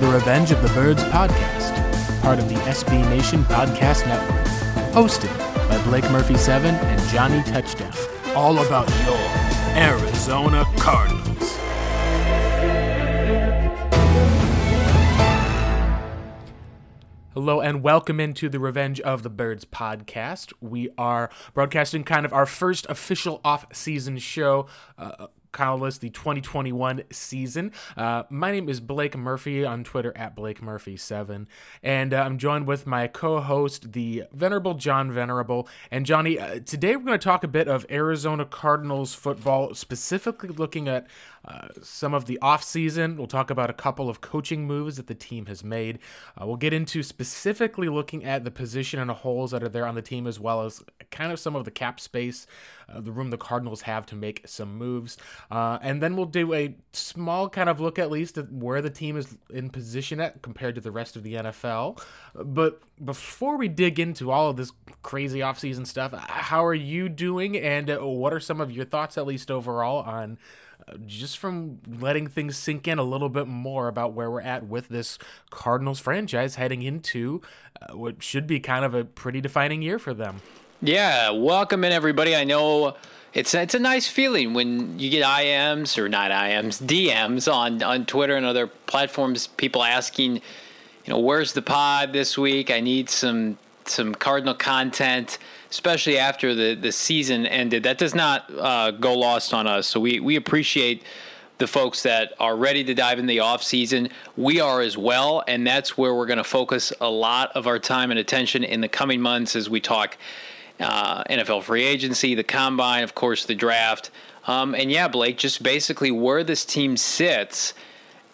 The Revenge of the Birds podcast, part of the SB Nation Podcast Network, hosted by Blake Murphy 7 and Johnny Touchdown. All about your Arizona Cardinals. Hello and welcome into the Revenge of the Birds podcast. We are broadcasting kind of our first official off-season show. Uh, Kyle's the 2021 season. Uh, my name is Blake Murphy on Twitter at Blake Murphy7, and uh, I'm joined with my co-host, the Venerable John Venerable. And Johnny, uh, today we're going to talk a bit of Arizona Cardinals football, specifically looking at some of the offseason. We'll talk about a couple of coaching moves that the team has made. Uh, we'll get into specifically looking at the position and the holes that are there on the team, as well as kind of some of the cap space, uh, the room the Cardinals have to make some moves. Uh, and then we'll do a small kind of look, at least, at where the team is in position at compared to the rest of the NFL. But before we dig into all of this crazy offseason stuff, how are you doing? And uh, what are some of your thoughts, at least overall, on just from letting things sink in a little bit more about where we're at with this Cardinals franchise heading into uh, what should be kind of a pretty defining year for them. Yeah, welcome in everybody. I know it's it's a nice feeling when you get IMs or not IMs, DMs on on Twitter and other platforms. People asking, you know, where's the pod this week? I need some some Cardinal content especially after the, the season ended. That does not uh, go lost on us. So we, we appreciate the folks that are ready to dive in the off season. We are as well, and that's where we're going to focus a lot of our time and attention in the coming months as we talk uh, NFL free agency, the combine, of course, the draft. Um, and yeah, Blake, just basically where this team sits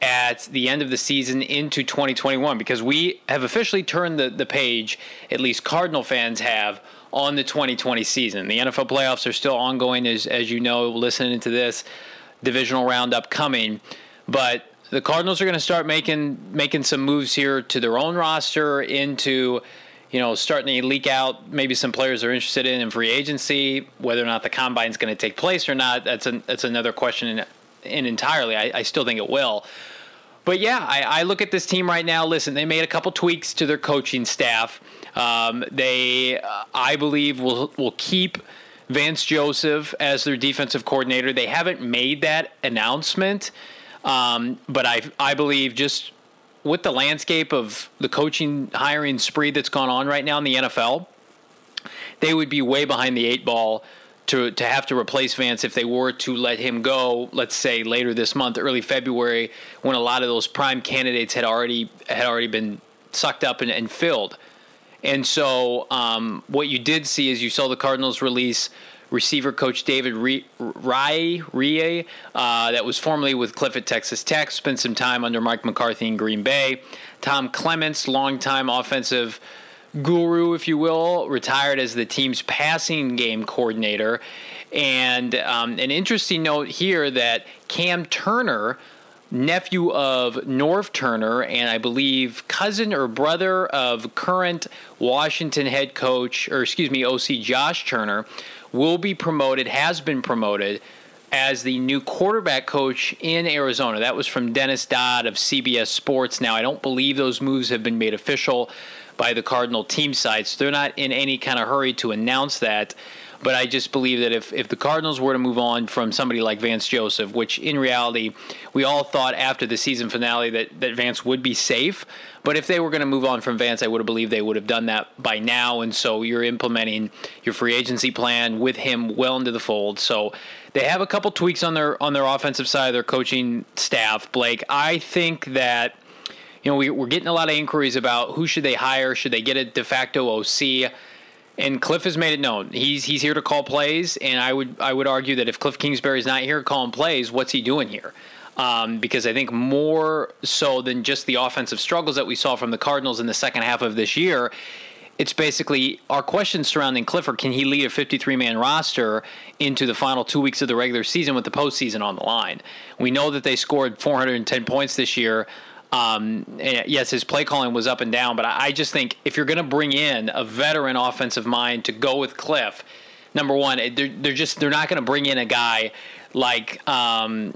at the end of the season into 2021 because we have officially turned the, the page, at least Cardinal fans have, on the 2020 season. The NFL playoffs are still ongoing, as, as you know, listening to this divisional round upcoming. But the Cardinals are going to start making making some moves here to their own roster into you know, starting to leak out maybe some players are interested in in free agency. Whether or not the combine is going to take place or not, that's an, that's another question in, in entirely. I, I, still think it will. But yeah, I, I, look at this team right now. Listen, they made a couple tweaks to their coaching staff. Um, they, uh, I believe, will will keep Vance Joseph as their defensive coordinator. They haven't made that announcement, um, but I I believe just with the landscape of the coaching hiring spree that's gone on right now in the NFL, they would be way behind the eight ball to to have to replace Vance if they were to let him go. Let's say later this month, early February, when a lot of those prime candidates had already had already been sucked up and, and filled. And so, um, what you did see is you saw the Cardinals release receiver coach David Raih, Raih uh, that was formerly with Cliff at Texas Tech, spent some time under Mike McCarthy in Green Bay. Tom Clements, longtime offensive guru, if you will, retired as the team's passing game coordinator. And um, an interesting note here that Cam Turner nephew of Norv Turner and I believe cousin or brother of current Washington head coach, or excuse me, OC Josh Turner, will be promoted, has been promoted as the new quarterback coach in Arizona. That was from Dennis Dodd of CBS Sports. Now, I don't believe those moves have been made official by the Cardinal team sites. They're not in any kind of hurry to announce that. But I just believe that if, if the Cardinals were to move on from somebody like Vance Joseph, which in reality we all thought after the season finale that, that Vance would be safe, but if they were going to move on from Vance, I would have believed they would have done that by now. And so you're implementing your free agency plan with him well into the fold. So they have a couple tweaks on their on their offensive side of their coaching staff. Blake, I think that you know we, we're getting a lot of inquiries about who should they hire, should they get a de facto OC. And Cliff has made it known he's he's here to call plays, and I would I would argue that if Cliff Kingsbury's not here calling plays, what's he doing here? Um, because I think more so than just the offensive struggles that we saw from the Cardinals in the second half of this year, it's basically our questions surrounding Clifford. Can he lead a 53 man roster into the final two weeks of the regular season with the postseason on the line? We know that they scored 410 points this year. Um, yes, his play calling was up and down, but I just think if you're going to bring in a veteran offensive mind to go with Cliff, number one, they're, they're just they're not going to bring in a guy like um,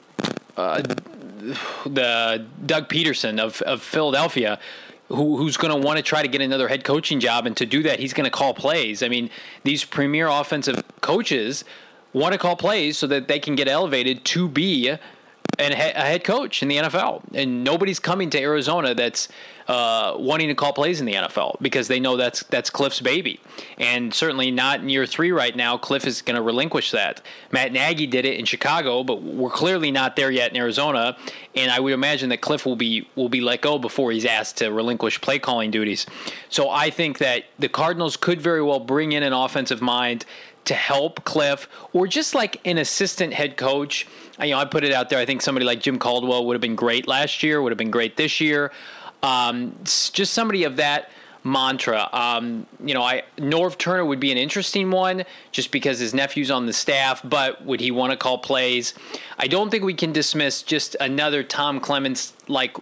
uh, the Doug Pederson of, of Philadelphia, who, who's going to want to try to get another head coaching job, and to do that, he's going to call plays. I mean, these premier offensive coaches want to call plays so that they can get elevated to be and a head coach in the NFL. And nobody's coming to Arizona that's uh, wanting to call plays in the NFL because they know that's that's Cliff's baby. And certainly not in year three right now. Cliff is going to relinquish that. Matt Nagy did it in Chicago, but we're clearly not there yet in Arizona. And I would imagine that Cliff will be will be let go before he's asked to relinquish play calling duties. So I think that the Cardinals could very well bring in an offensive mind to help Cliff or just like an assistant head coach. You know, I put it out there. I think somebody like Jim Caldwell would have been great last year, would have been great this year. Um, just somebody of that mantra. Um, you know, I Norv Turner would be an interesting one just because his nephew's on the staff, but would he want to call plays? I don't think we can dismiss just another Tom Clements like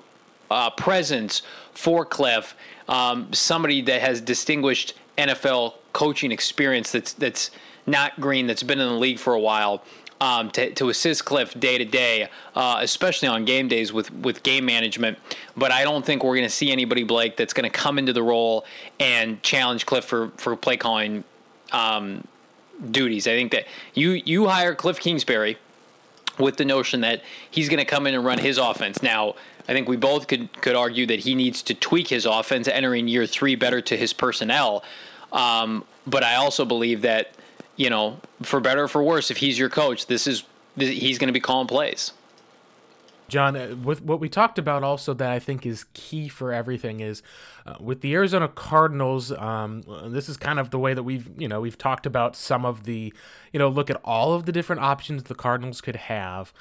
uh, presence for Cliff, um, somebody that has distinguished NFL coaching experience that's that's not Green, that's been in the league for a while, um, to, to assist Cliff day to day, uh, especially on game days with, with game management. But I don't think we're going to see anybody, Blake, that's going to come into the role and challenge Cliff for, for play calling um, duties. I think that you, you hire Cliff Kingsbury with the notion that he's going to come in and run his offense. Now, I think we both could could argue that he needs to tweak his offense entering year three better to his personnel. Um, but I also believe that you know, for better or for worse, if he's your coach, this is he's going to be calling plays. John, uh, with what we talked about also that I think is key for everything is uh, with the Arizona Cardinals. Um, this is kind of the way that we've you know we've talked about some of the you know look at all of the different options the Cardinals could have.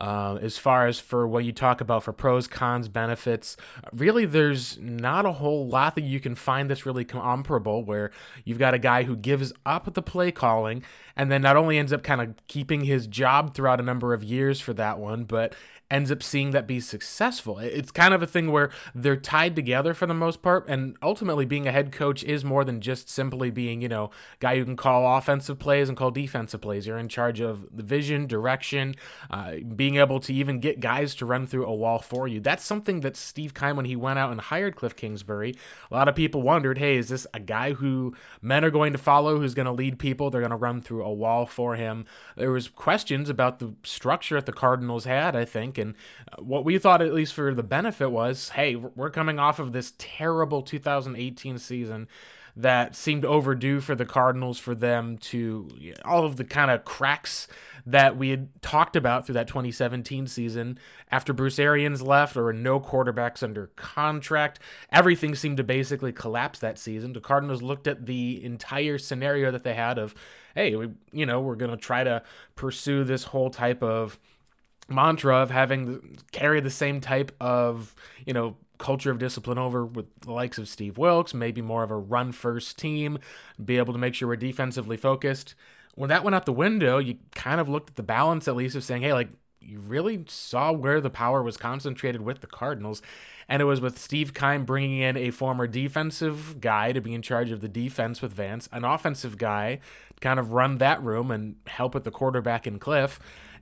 Uh, as far as for what you talk about for pros, cons, benefits, really there's not a whole lot that you can find that's really comparable where you've got a guy who gives up the play calling and then not only ends up kind of keeping his job throughout a number of years for that one, but ends up seeing that be successful. It's kind of a thing where they're tied together for the most part, and ultimately being a head coach is more than just simply being, you know, guy who can call offensive plays and call defensive plays. You're in charge of the vision, direction, uh, being able to even get guys to run through a wall for you. That's something that Steve Keim, when he went out and hired Cliff Kingsbury, a lot of people wondered, hey, is this a guy who men are going to follow, who's going to lead people? They're going to run through a wall for him. There was questions about the structure that the Cardinals had, I think, and uh, what we thought, at least for the benefit, was hey, we're coming off of this terrible 2018 season that seemed overdue for the Cardinals for them to all of the kind of cracks that we had talked about through that 2017 season after Bruce Arians left or no quarterbacks under contract. Everything seemed to basically collapse that season. The Cardinals looked at the entire scenario that they had of, hey, we, you know, we're going to try to pursue this whole type of mantra of having carry the same type of you know culture of discipline over with the likes of Steve Wilks, maybe more of a run first team, be able to make sure we're defensively focused. When that went out the window, you kind of looked at the balance at least of saying, hey, like you really saw where the power was concentrated with the Cardinals. And it was with Steve Keim bringing in a former defensive guy to be in charge of the defense with Vance, an offensive guy to kind of run that room and help with the quarterback and Cliff.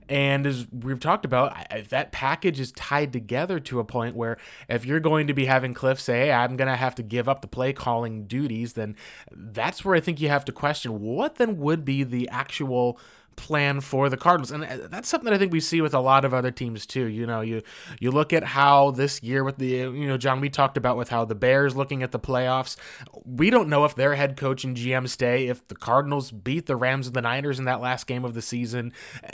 And as we've talked about, that package is tied together to a point where if you're going to be having Cliff say, hey, I'm going to have to give up the play calling duties, then that's where I think you have to question what then would be the actual plan for the Cardinals. And uh, that's something that I think we see with a lot of other teams too. You know, you you look at how this year with the you know, John, we talked about with how the Bears looking at the playoffs. We don't know if their head coach and GM stay, if the Cardinals beat the Rams and the Niners in that last game of the season.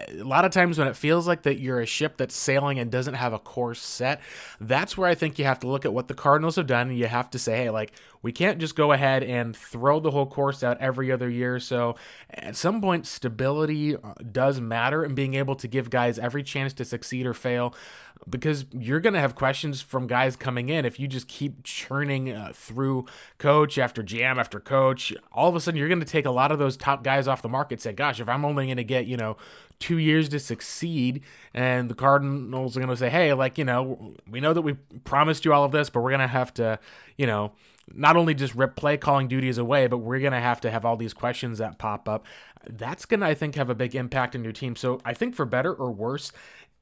A lot of times when it feels like that you're a ship that's sailing and doesn't have a course set, that's where I think you have to look at what the Cardinals have done and you have to say, hey, like we can't just go ahead and throw the whole course out every other year. So at some point, stability uh, does matter and being able to give guys every chance to succeed or fail because you're going to have questions from guys coming in if you just keep churning uh, through coach after jam after coach. All of a sudden, you're going to take a lot of those top guys off the market. Say, gosh, if I'm only going to get, you know, two years to succeed. And the Cardinals are going to say, hey, like, you know, we know that we promised you all of this, but we're going to have to, you know, not only just rip play calling duties away, but we're going to have to have all these questions that pop up. That's going to, I think, have a big impact on your team. So I think for better or worse,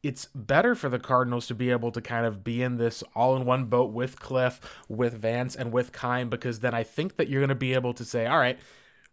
it's better for the Cardinals to be able to kind of be in this all in one boat with Cliff, with Vance, and with Keim, because then I think that you're going to be able to say, all right,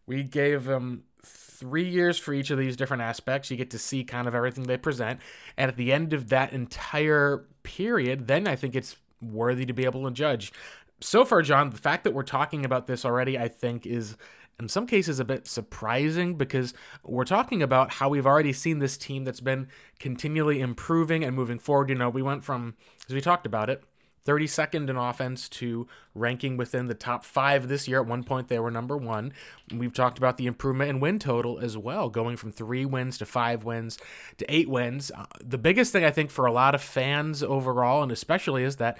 we gave them three years for each of these different aspects. You get to see kind of everything they present. And at the end of that entire period, then I think it's worthy to be able to judge. So far, John, the fact that we're talking about this already, I think, is in some cases a bit surprising because we're talking about how we've already seen this team that's been continually improving and moving forward. You know, we went from, as we talked about it, 32nd in offense to ranking within the top five this year. At one point, they were number one. We've talked about the improvement in win total as well, going from three wins to five wins to eight wins. Uh, the biggest thing I think for a lot of fans overall, and especially, is that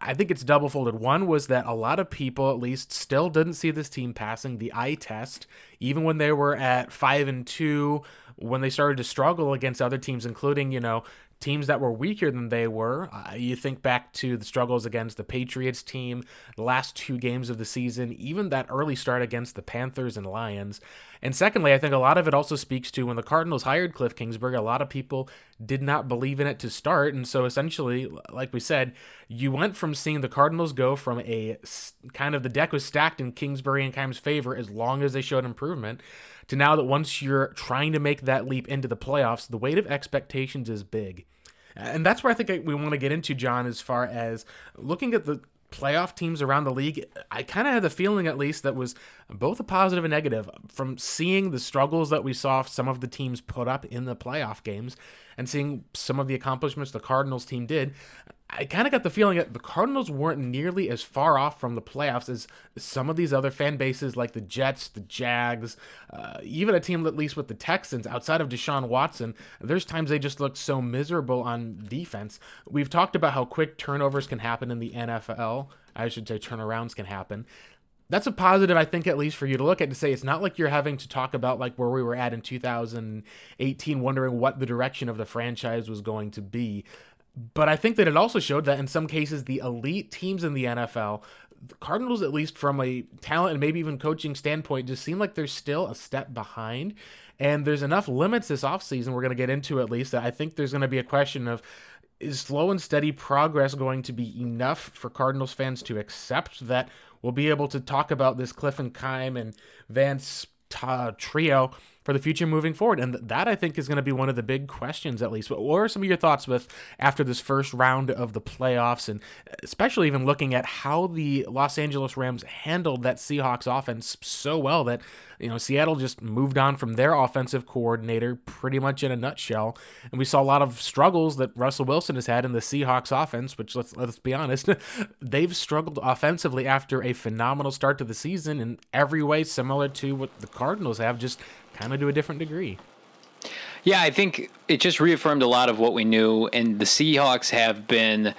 I think it's double folded. One was that a lot of people, at least, still didn't see this team passing the eye test, even when they were at five and two when they started to struggle against other teams, including, you know, teams that were weaker than they were. Uh, you think back to the struggles against the Patriots team, the last two games of the season, even that early start against the Panthers and Lions. And secondly, I think a lot of it also speaks to when the Cardinals hired Cliff Kingsbury, a lot of people did not believe in it to start. And so essentially, like we said, you went from seeing the Cardinals go from a kind of the deck was stacked in Kingsbury and Keim's favor as long as they showed improvement to now that once you're trying to make that leap into the playoffs, the weight of expectations is big. And that's where I think we want to get into, John, as far as looking at the playoff teams around the league. I kind of had the feeling, at least, that was both a positive and negative from seeing the struggles that we saw some of the teams put up in the playoff games and seeing some of the accomplishments the Cardinals team did. I kind of got the feeling that the Cardinals weren't nearly as far off from the playoffs as some of these other fan bases, like the Jets, the Jags, uh, even a team at least with the Texans. Outside of Deshaun Watson, there's times they just look so miserable on defense. We've talked about how quick turnovers can happen in the NFL. I should say turnarounds can happen. That's a positive, I think, at least for you to look at to say it's not like you're having to talk about like where we were at in 2018, wondering what the direction of the franchise was going to be. But I think that it also showed that in some cases, the elite teams in the NFL, the Cardinals, at least from a talent and maybe even coaching standpoint, just seem like they're still a step behind. And there's enough limits this offseason we're going to get into at least that I think there's going to be a question of is slow and steady progress going to be enough for Cardinals fans to accept that we'll be able to talk about this Cliff and Keim and Vance t- trio for the future moving forward. And that I think is going to be one of the big questions, at least. What are some of your thoughts with after this first round of the playoffs, and uh, especially even looking at how the Los Angeles Rams handled that Seahawks offense so well that you know Seattle just moved on from their offensive coordinator pretty much in a nutshell, and we saw a lot of struggles that Russell Wilson has had in the Seahawks offense, which let's let's be honest, they've struggled offensively after a phenomenal start to the season in every way similar to what the Cardinals have, just kind of to a different degree. Yeah, I think it just reaffirmed a lot of what we knew, and the Seahawks have been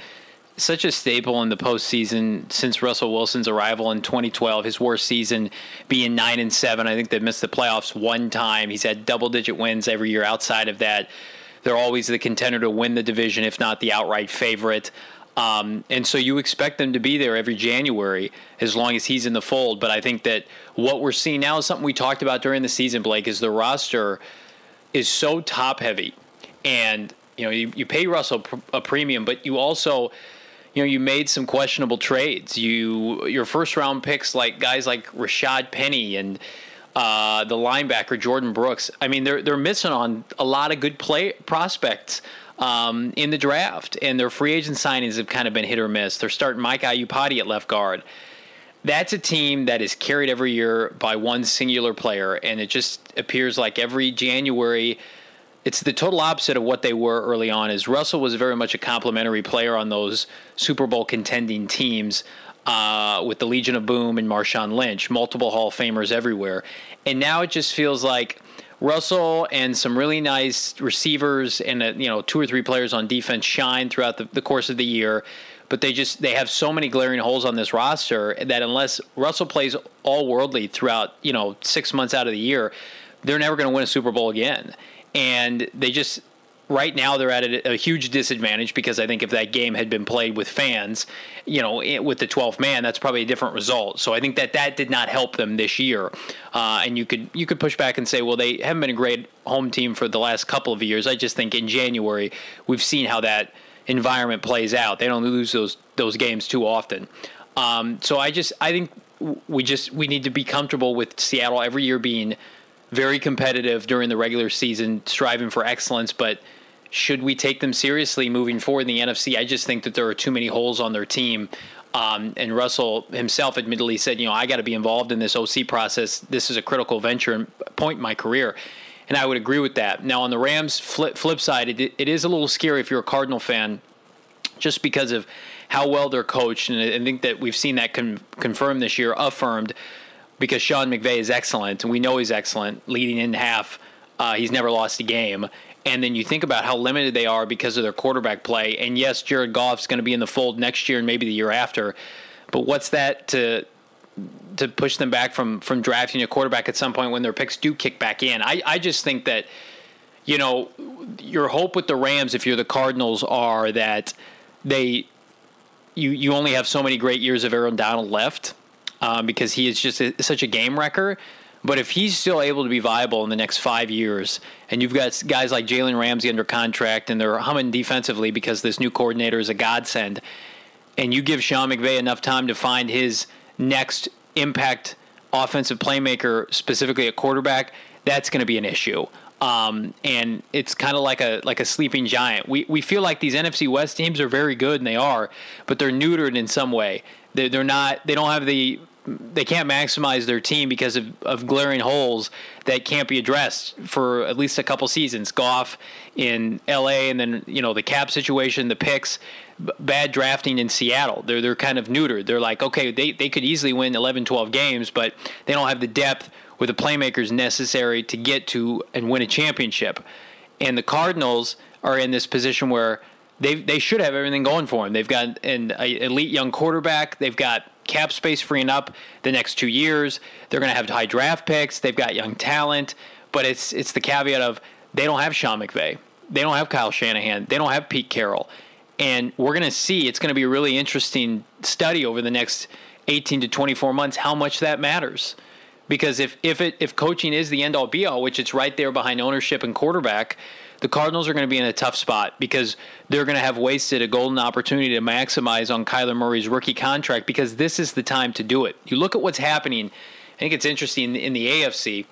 such a staple in the postseason since Russell Wilson's arrival in 2012. His worst season being nine and seven. I think they missed the playoffs one time. He's had double digit wins every year. Outside of that, they're always the contender to win the division, if not the outright favorite. Um, and so you expect them to be there every January as long as he's in the fold. But I think that what we're seeing now is something we talked about during the season, Blake, is the roster is so top heavy. And, you know, you, you pay Russell a premium, but you also, you know, you made some questionable trades. You Your first round picks, like guys like Rashad Penny and uh, the linebacker Jordyn Brooks. I mean, they're, they're missing on a lot of good play prospects um, in the draft, and their free agent signings have kind of been hit or miss. They're starting Mike Iupati at left guard. That's a team that is carried every year by one singular player, and it just appears like every January, it's the total opposite of what they were early on. Is Russell was very much a complementary player on those Super Bowl contending teams. Uh, with the Legion of Boom and Marshawn Lynch, multiple Hall of Famers everywhere. And now it just feels like Russell and some really nice receivers and uh, you know two or three players on defense shine throughout the, the course of the year but they just they have so many glaring holes on this roster that unless Russell plays all worldly throughout you know six months out of the year, they're never going to win a Super Bowl again. And they just right now they're at a, a, huge disadvantage because I think if that game had been played with fans, you know, with the 12th man, that's probably a different result. So I think that that did not help them this year. Uh, and you could you could push back and say, well, they haven't been a great home team for the last couple of years. I just think in January we've seen how that environment plays out. They don't lose those those games too often. Um, so I just I think we just we need to be comfortable with Seattle every year being very competitive during the regular season, striving for excellence, but should we take them seriously moving forward in the NFC? I just think that there are too many holes on their team. Um, and Russell himself admittedly said, you know, I got to be involved in this OC process. This is a critical venture and point in my career. And I would agree with that. Now, on the Rams flip, flip side, it, it is a little scary if you're a Cardinal fan just because of how well they're coached. And I think that we've seen that con- confirmed this year, affirmed, because Sean McVay is excellent. And we know he's excellent, leading in half. Uh, he's never lost a game and then you think about how limited they are because of their quarterback play. And yes, Jared Goff's going to be in the fold next year and maybe the year after. But what's that to to push them back from from drafting a quarterback at some point when their picks do kick back in? I I just think that you know your hope with the Rams if you're the Cardinals are that they you you only have so many great years of Aaron Donald left um, because he is just a, such a game wrecker but if he's still able to be viable in the next five years, and you've got guys like Jalen Ramsey under contract, and they're humming defensively because this new coordinator is a godsend, and you give Sean McVay enough time to find his next impact offensive playmaker, specifically a quarterback, that's going to be an issue. Um, and it's kind of like a like a sleeping giant. We we feel like these NFC West teams are very good, and they are, but they're neutered in some way. They're, they're not. They don't have the they can't maximize their team because of, of glaring holes that can't be addressed for at least a couple seasons. Goff in L.A. and then you know the cap situation, the picks, b- bad drafting in Seattle. They're they're kind of neutered. They're like okay, they they could easily win 11, 12 games, but they don't have the depth with the playmakers necessary to get to and win a championship. And the Cardinals are in this position where they they should have everything going for them. They've got an elite young quarterback. They've got cap space freeing up the next two years. They're going to have high draft picks. They've got young talent, but it's it's the caveat of they don't have Sean McVay. They don't have Kyle Shanahan. They don't have Pete Carroll. And we're going to see, it's going to be a really interesting study over the next 18 to 24 months how much that matters. Because if, if, it, if coaching is the end all be all, which it's right there behind ownership and quarterback, the Cardinals are going to be in a tough spot because they're going to have wasted a golden opportunity to maximize on Kyler Murray's rookie contract because this is the time to do it. You look at what's happening. I think it's interesting in the AFC.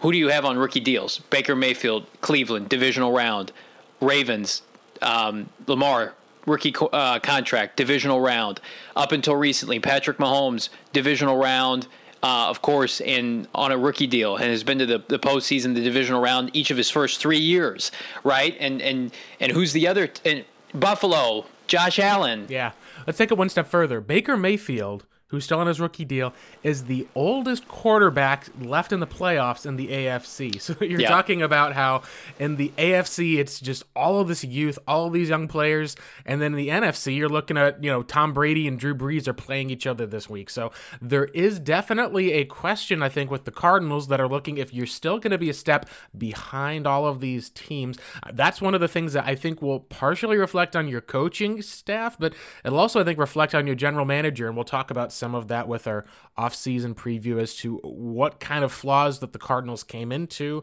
Who do you have on rookie deals? Baker Mayfield, Cleveland, divisional round. Ravens, um, Lamar, rookie uh, contract, divisional round. Up until recently, Patrick Mahomes, divisional round uh, of course, in on a rookie deal and has been to the, the postseason, the divisional round each of his first three years, right? And and and who's the other? And Buffalo, Josh Allen. Yeah, let's take it one step further. Baker Mayfield who's still on his rookie deal, is the oldest quarterback left in the playoffs in the AFC. So you're yeah. talking about how in the AFC it's just all of this youth, all of these young players, and then in the NFC you're looking at you know Tom Brady and Drew Brees are playing each other this week. So there is definitely a question I think with the Cardinals that are looking if you're still going to be a step behind all of these teams. That's one of the things that I think will partially reflect on your coaching staff, but it'll also I think reflect on your general manager, and we'll talk about some of that with our off-season preview as to what kind of flaws that the Cardinals came into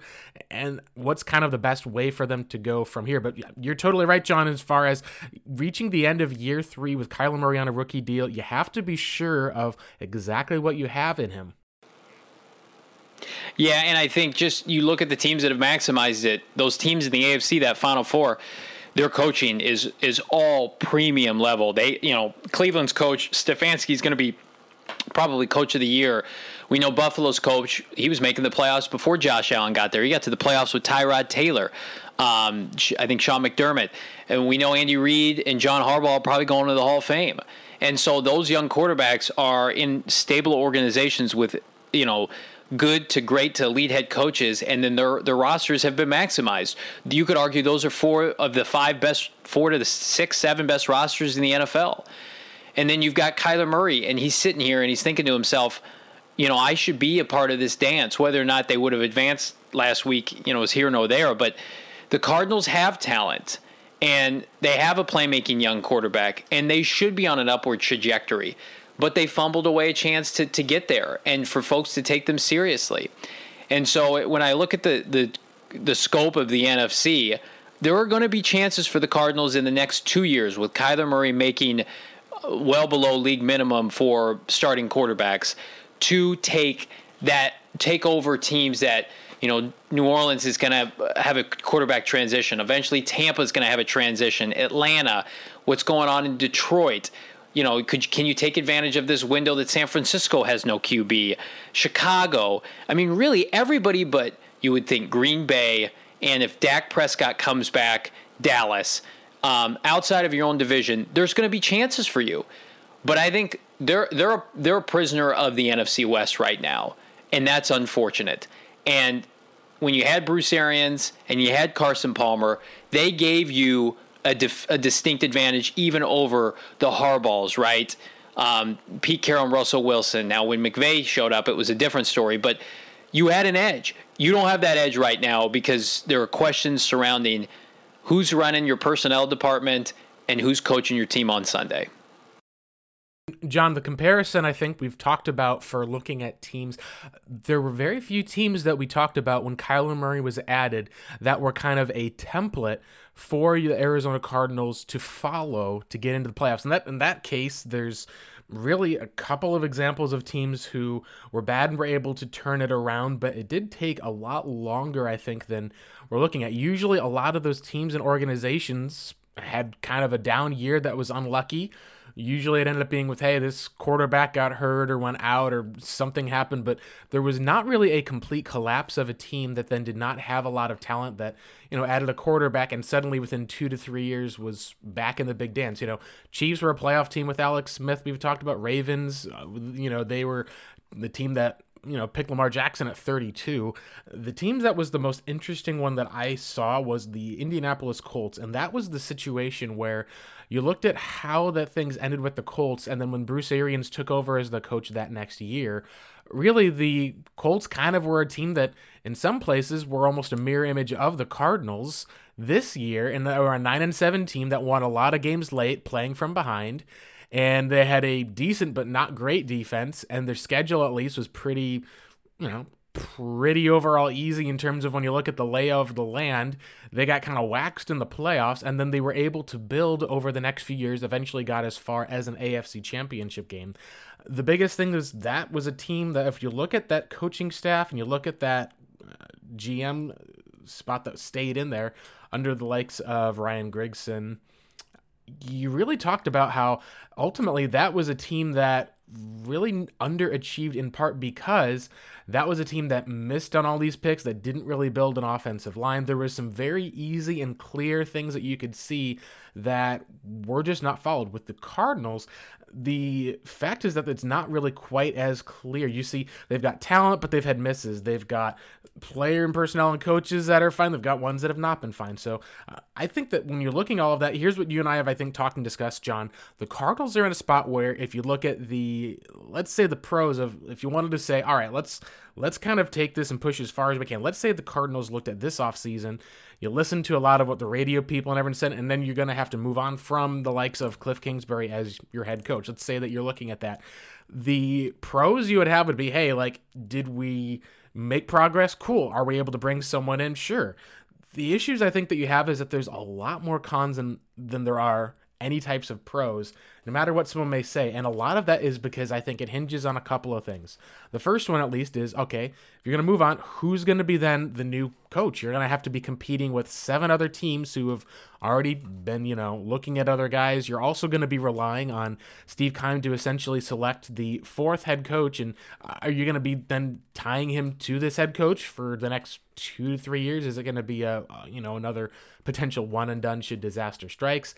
and what's kind of the best way for them to go from here. But you're totally right, John, as far as reaching the end of year three with Kyler Murray on a rookie deal, you have to be sure of exactly what you have in him. Yeah, and I think just you look at the teams that have maximized it, those teams in the AFC, that Final Four, their coaching is is all premium level. They, you know, Cleveland's coach Stefanski is going to be probably coach of the year. We know Buffalo's coach; he was making the playoffs before Josh Allen got there. He got to the playoffs with Tyrod Taylor. Um, I think Sean McDermott, and we know Andy Reid and John Harbaugh are probably going to the Hall of Fame. And so those young quarterbacks are in stable organizations with, you know, good to great to elite head coaches, and then their their rosters have been maximized. You could argue those are four of the five best, four to the six, seven best rosters in the NFL. And then you've got Kyler Murray, and he's sitting here and he's thinking to himself, you know, I should be a part of this dance. Whether or not they would have advanced last week, you know, is here nor there. But the Cardinals have talent and they have a playmaking young quarterback and they should be on an upward trajectory. But they fumbled away a chance to, to get there and for folks to take them seriously. And so when I look at the, the the scope of the NFC, there are going to be chances for the Cardinals in the next two years with Kyler Murray making well below league minimum for starting quarterbacks to take that take over teams that you know New Orleans is going to have a quarterback transition. Eventually, Tampa is going to have a transition. Atlanta, what's going on in Detroit? You know, could can you take advantage of this window that San Francisco has no QB? Chicago. I mean, really everybody but you would think Green Bay, and if Dak Prescott comes back, Dallas. Um, outside of your own division, there's going to be chances for you. But I think they're they're a, they're a prisoner of the NFC West right now, and that's unfortunate. And when you had Bruce Arians and you had Carson Palmer, they gave you a, dif- a distinct advantage even over the Harbaughs, right? Um, Pete Carroll and Russell Wilson. Now, when McVay showed up, it was a different story, but you had an edge. You don't have that edge right now because there are questions surrounding who's running your personnel department and who's coaching your team on Sunday. John, the comparison I think we've talked about for looking at teams, there were very few teams that we talked about when Kyler Murray was added that were kind of a template for the Arizona Cardinals to follow to get into the playoffs. And that in that case, there's really a couple of examples of teams who were bad and were able to turn it around, but it did take a lot longer, I think, than we're looking at. Usually, a lot of those teams and organizations had kind of a down year that was unlucky Usually it ended up being with, hey, this quarterback got hurt or went out or something happened, but there was not really a complete collapse of a team that then did not have a lot of talent that, you know, added a quarterback and suddenly within two to three years was back in the big dance. You know, Chiefs were a playoff team with Alex Smith. We've talked about Ravens. Uh, you know, they were the team that you know, pick Lamar Jackson at 32. The team that was the most interesting one that I saw was the Indianapolis Colts. And that was the situation where you looked at how that things ended with the Colts. And then when Bruce Arians took over as the coach that next year, really the Colts kind of were a team that in some places were almost a mirror image of the Cardinals this year. And they were a 9 and 7 team that won a lot of games late, playing from behind and they had a decent but not great defense, and their schedule at least was pretty, you know, pretty overall easy in terms of when you look at the layout of the land. They got kind of waxed in the playoffs, and then they were able to build over the next few years, eventually got as far as an AFC championship game. The biggest thing is that was a team that, if you look at that coaching staff and you look at that uh, GM spot that stayed in there under the likes of Ryan Grigson, you really talked about how ultimately that was a team that really underachieved in part because that was a team that missed on all these picks that didn't really build an offensive line. There was some very easy and clear things that you could see that were just not followed. With the Cardinals, the fact is that it's not really quite as clear. You see, they've got talent, but they've had misses. They've got player and personnel and coaches that are fine. They've got ones that have not been fine. So uh, I think that when you're looking all of that, here's what you and I have, I think, talked and discussed, John. The Cardinals are in a spot where if you look at the, let's say the pros of, if you wanted to say, all right, let's let's kind of take this and push as far as we can. Let's say the Cardinals looked at this offseason. You listen to a lot of what the radio people and everyone said, and then you're going to have to move on from the likes of Cliff Kingsbury as your head coach. Let's say that you're looking at that. The pros you would have would be hey, like, did we make progress? Cool. Are we able to bring someone in? Sure. The issues I think that you have is that there's a lot more cons than, than there are any types of pros, no matter what someone may say. And a lot of that is because I think it hinges on a couple of things. The first one, at least, is okay, if you're going to move on, who's going to be then the new coach? You're going to have to be competing with seven other teams who have already been, you know, looking at other guys. You're also going to be relying on Steve Keim to essentially select the fourth head coach. And are you going to be then tying him to this head coach for the next two to three years? Is it going to be a, uh, you know, another potential one and done should disaster strikes?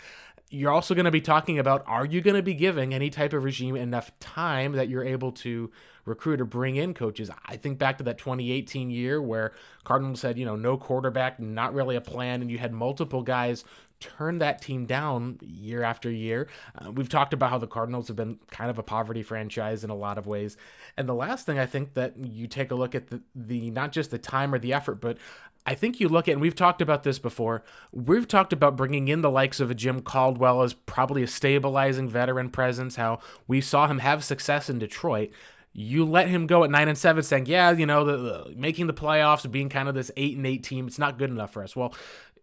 You're also going to be talking about are you going to be giving any type of regime enough time that you're able to recruit or bring in coaches? I think back to that 2018 year where Cardinals said, you know, no quarterback, not really a plan, and you had multiple guys turn that team down year after year. Uh, we've talked about how the Cardinals have been kind of a poverty franchise in a lot of ways. And the last thing I think that you take a look at the, the not just the time or the effort, but I think you look at, and we've talked about this before, we've talked about bringing in the likes of a Jim Caldwell as probably a stabilizing veteran presence, how we saw him have success in Detroit. You let him go at nine and seven, saying, "Yeah, you know, the, the, making the playoffs, being kind of this eight and eight team, it's not good enough for us." Well,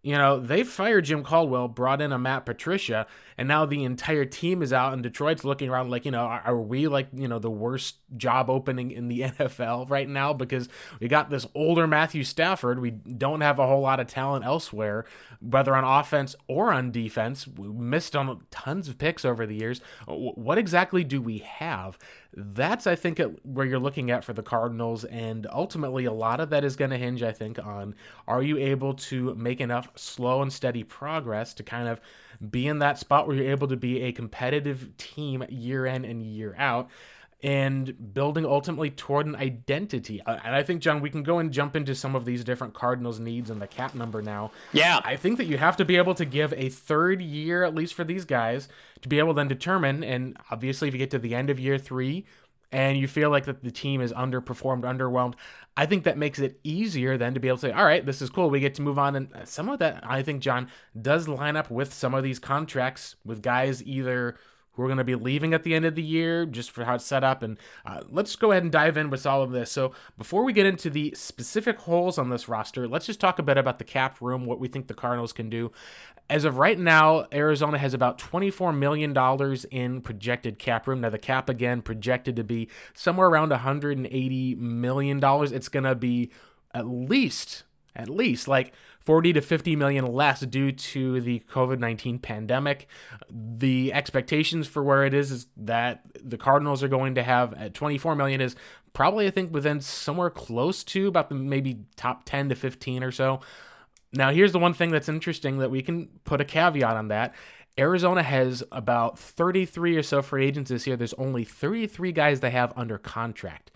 you know, they fired Jim Caldwell, brought in a Matt Patricia, and now the entire team is out, and Detroit's looking around like, you know, are, are, we like, you know, the worst job opening in the NFL right now because we got this older Matthew Stafford. We don't have a whole lot of talent elsewhere, whether on offense or on defense. We missed on tons of picks over the years. What exactly do we have? That's, I think, where you're looking at for the Cardinals. And ultimately, a lot of that is going to hinge, I think, on are you able to make enough slow and steady progress to kind of be in that spot where you're able to be a competitive team year in and year out and building ultimately toward an identity. Uh, and I think, John, we can go and jump into some of these different Cardinals needs and the cap number now. Yeah. I think that you have to be able to give a third year, at least for these guys, to be able to then determine. And obviously, if you get to the end of year three, and you feel like that the team is underperformed, underwhelmed, I think that makes it easier then to be able to say, all right, this is cool. We get to move on. And some of that, I think, John, does line up with some of these contracts with guys either who are going to be leaving at the end of the year, just for how it's set up. And uh, let's go ahead and dive in with all of this. So, before we get into the specific holes on this roster, let's just talk a bit about the cap room, what we think the Cardinals can do. As of right now, Arizona has about $24 million in projected cap room. Now, the cap, again, projected to be somewhere around $180 million. It's going to be at least, at least like 40 to 50 million less due to the COVID 19 pandemic. The expectations for where it is is that the Cardinals are going to have at 24 million is probably, I think, within somewhere close to about the maybe top 10 to 15 or so. Now, here's the one thing that's interesting that we can put a caveat on that. Arizona has about 33 or so free agents this year. There's only 33 guys they have under contract.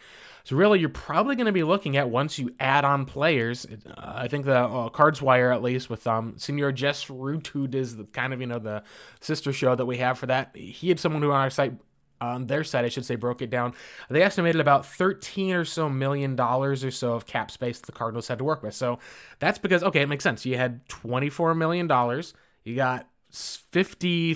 So really, you're probably going to be looking at once you add on players. Uh, I think the uh, Cards Wire, at least with um, Senor Jess Root, who does the kind of you know the sister show that we have for that. He had someone who on our site on their side, I should say, broke it down. They estimated about 13 or so million dollars or so of cap space the Cardinals had to work with. So that's because, okay, it makes sense. You had 24 million dollars. You got 50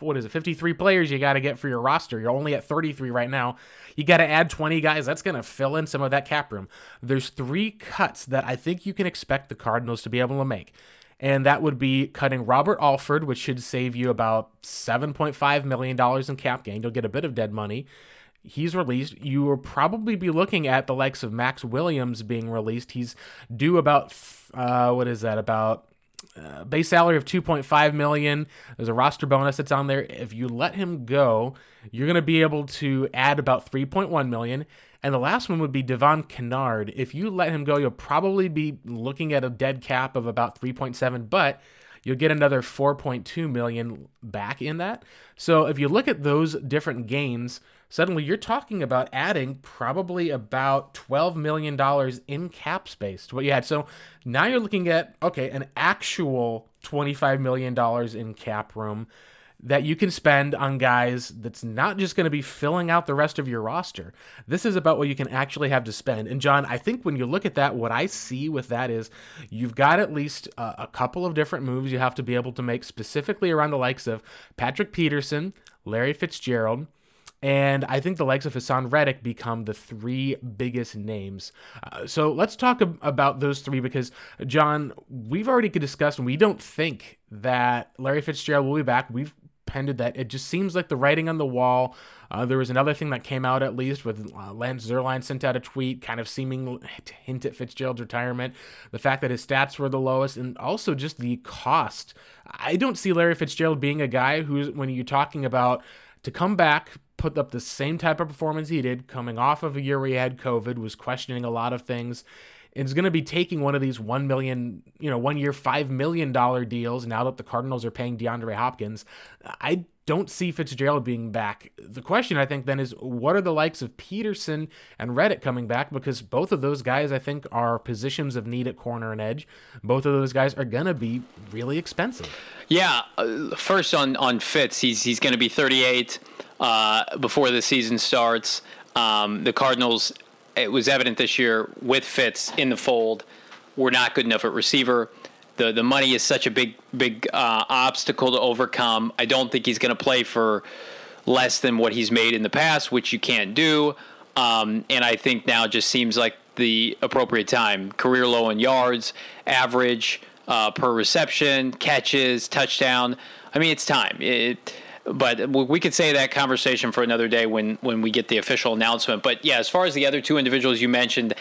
what is it 53 players you got to get for your roster. You're only at 33 right now. You got to add 20 guys. That's going to fill in some of that cap room. There's three cuts that i think you can expect the cardinals to be able to make and that would be cutting robert alford which should save you about 7.5 million dollars in cap gain. You'll get a bit of dead money. He's released, you will probably be looking at the likes of Maxx Williams being released. He's due about uh, what is that? About uh, base salary of 2.5 million. There's a roster bonus that's on there. If you let him go, you're going to be able to add about 3.1 million. And the last one would be Devon Kennard. If you let him go, you'll probably be looking at a dead cap of about 3.7, but you'll get another 4.2 million back in that. So if you look at those different gains, suddenly you're talking about adding probably about $12 million in cap space to what you had. So now you're looking at, okay, an actual $25 million in cap room that you can spend on guys that's not just going to be filling out the rest of your roster. This is about what you can actually have to spend. And John, I think when you look at that, what I see with that is you've got at least a, a couple of different moves you have to be able to make specifically around the likes of Patrick Peterson, Larry Fitzgerald, and I think the likes of Haason Reddick become the three biggest names. Uh, so let's talk ab- about those three because, John, we've already discussed, and we don't think that Larry Fitzgerald will be back. We've pended that. It just seems like the writing on the wall. Uh, there was another thing that came out at least with uh, Lance Zierlein sent out a tweet kind of seeming to hint at Fitzgerald's retirement. The fact that his stats were the lowest and also just the cost. I don't see Larry Fitzgerald being a guy who's, when you're talking about to come back, put up the same type of performance he did coming off of a year where he had COVID, was questioning a lot of things, and is going to be taking one of these one million, you know, one year, five million dollar deals now that the Cardinals are paying DeAndre Hopkins. I don't see Fitzgerald being back. The question I think then is what are the likes of Peterson and Reddick coming back? Because both of those guys I think are positions of need at corner and edge. Both of those guys are gonna be really expensive. Yeah, uh, first on on Fitz, he's he's gonna be 38 uh, before the season starts. Um, the Cardinals, it was evident this year with Fitz in the fold, we're not good enough at receiver. The the money is such a big big uh, obstacle to overcome. I don't think he's going to play for less than what he's made in the past, which you can't do. Um, and I think now just seems like the appropriate time. Career low in yards, average uh, per reception, catches, touchdown. I mean, it's time. It, but we could say that conversation for another day when when we get the official announcement. But yeah, as far as the other two individuals you mentioned,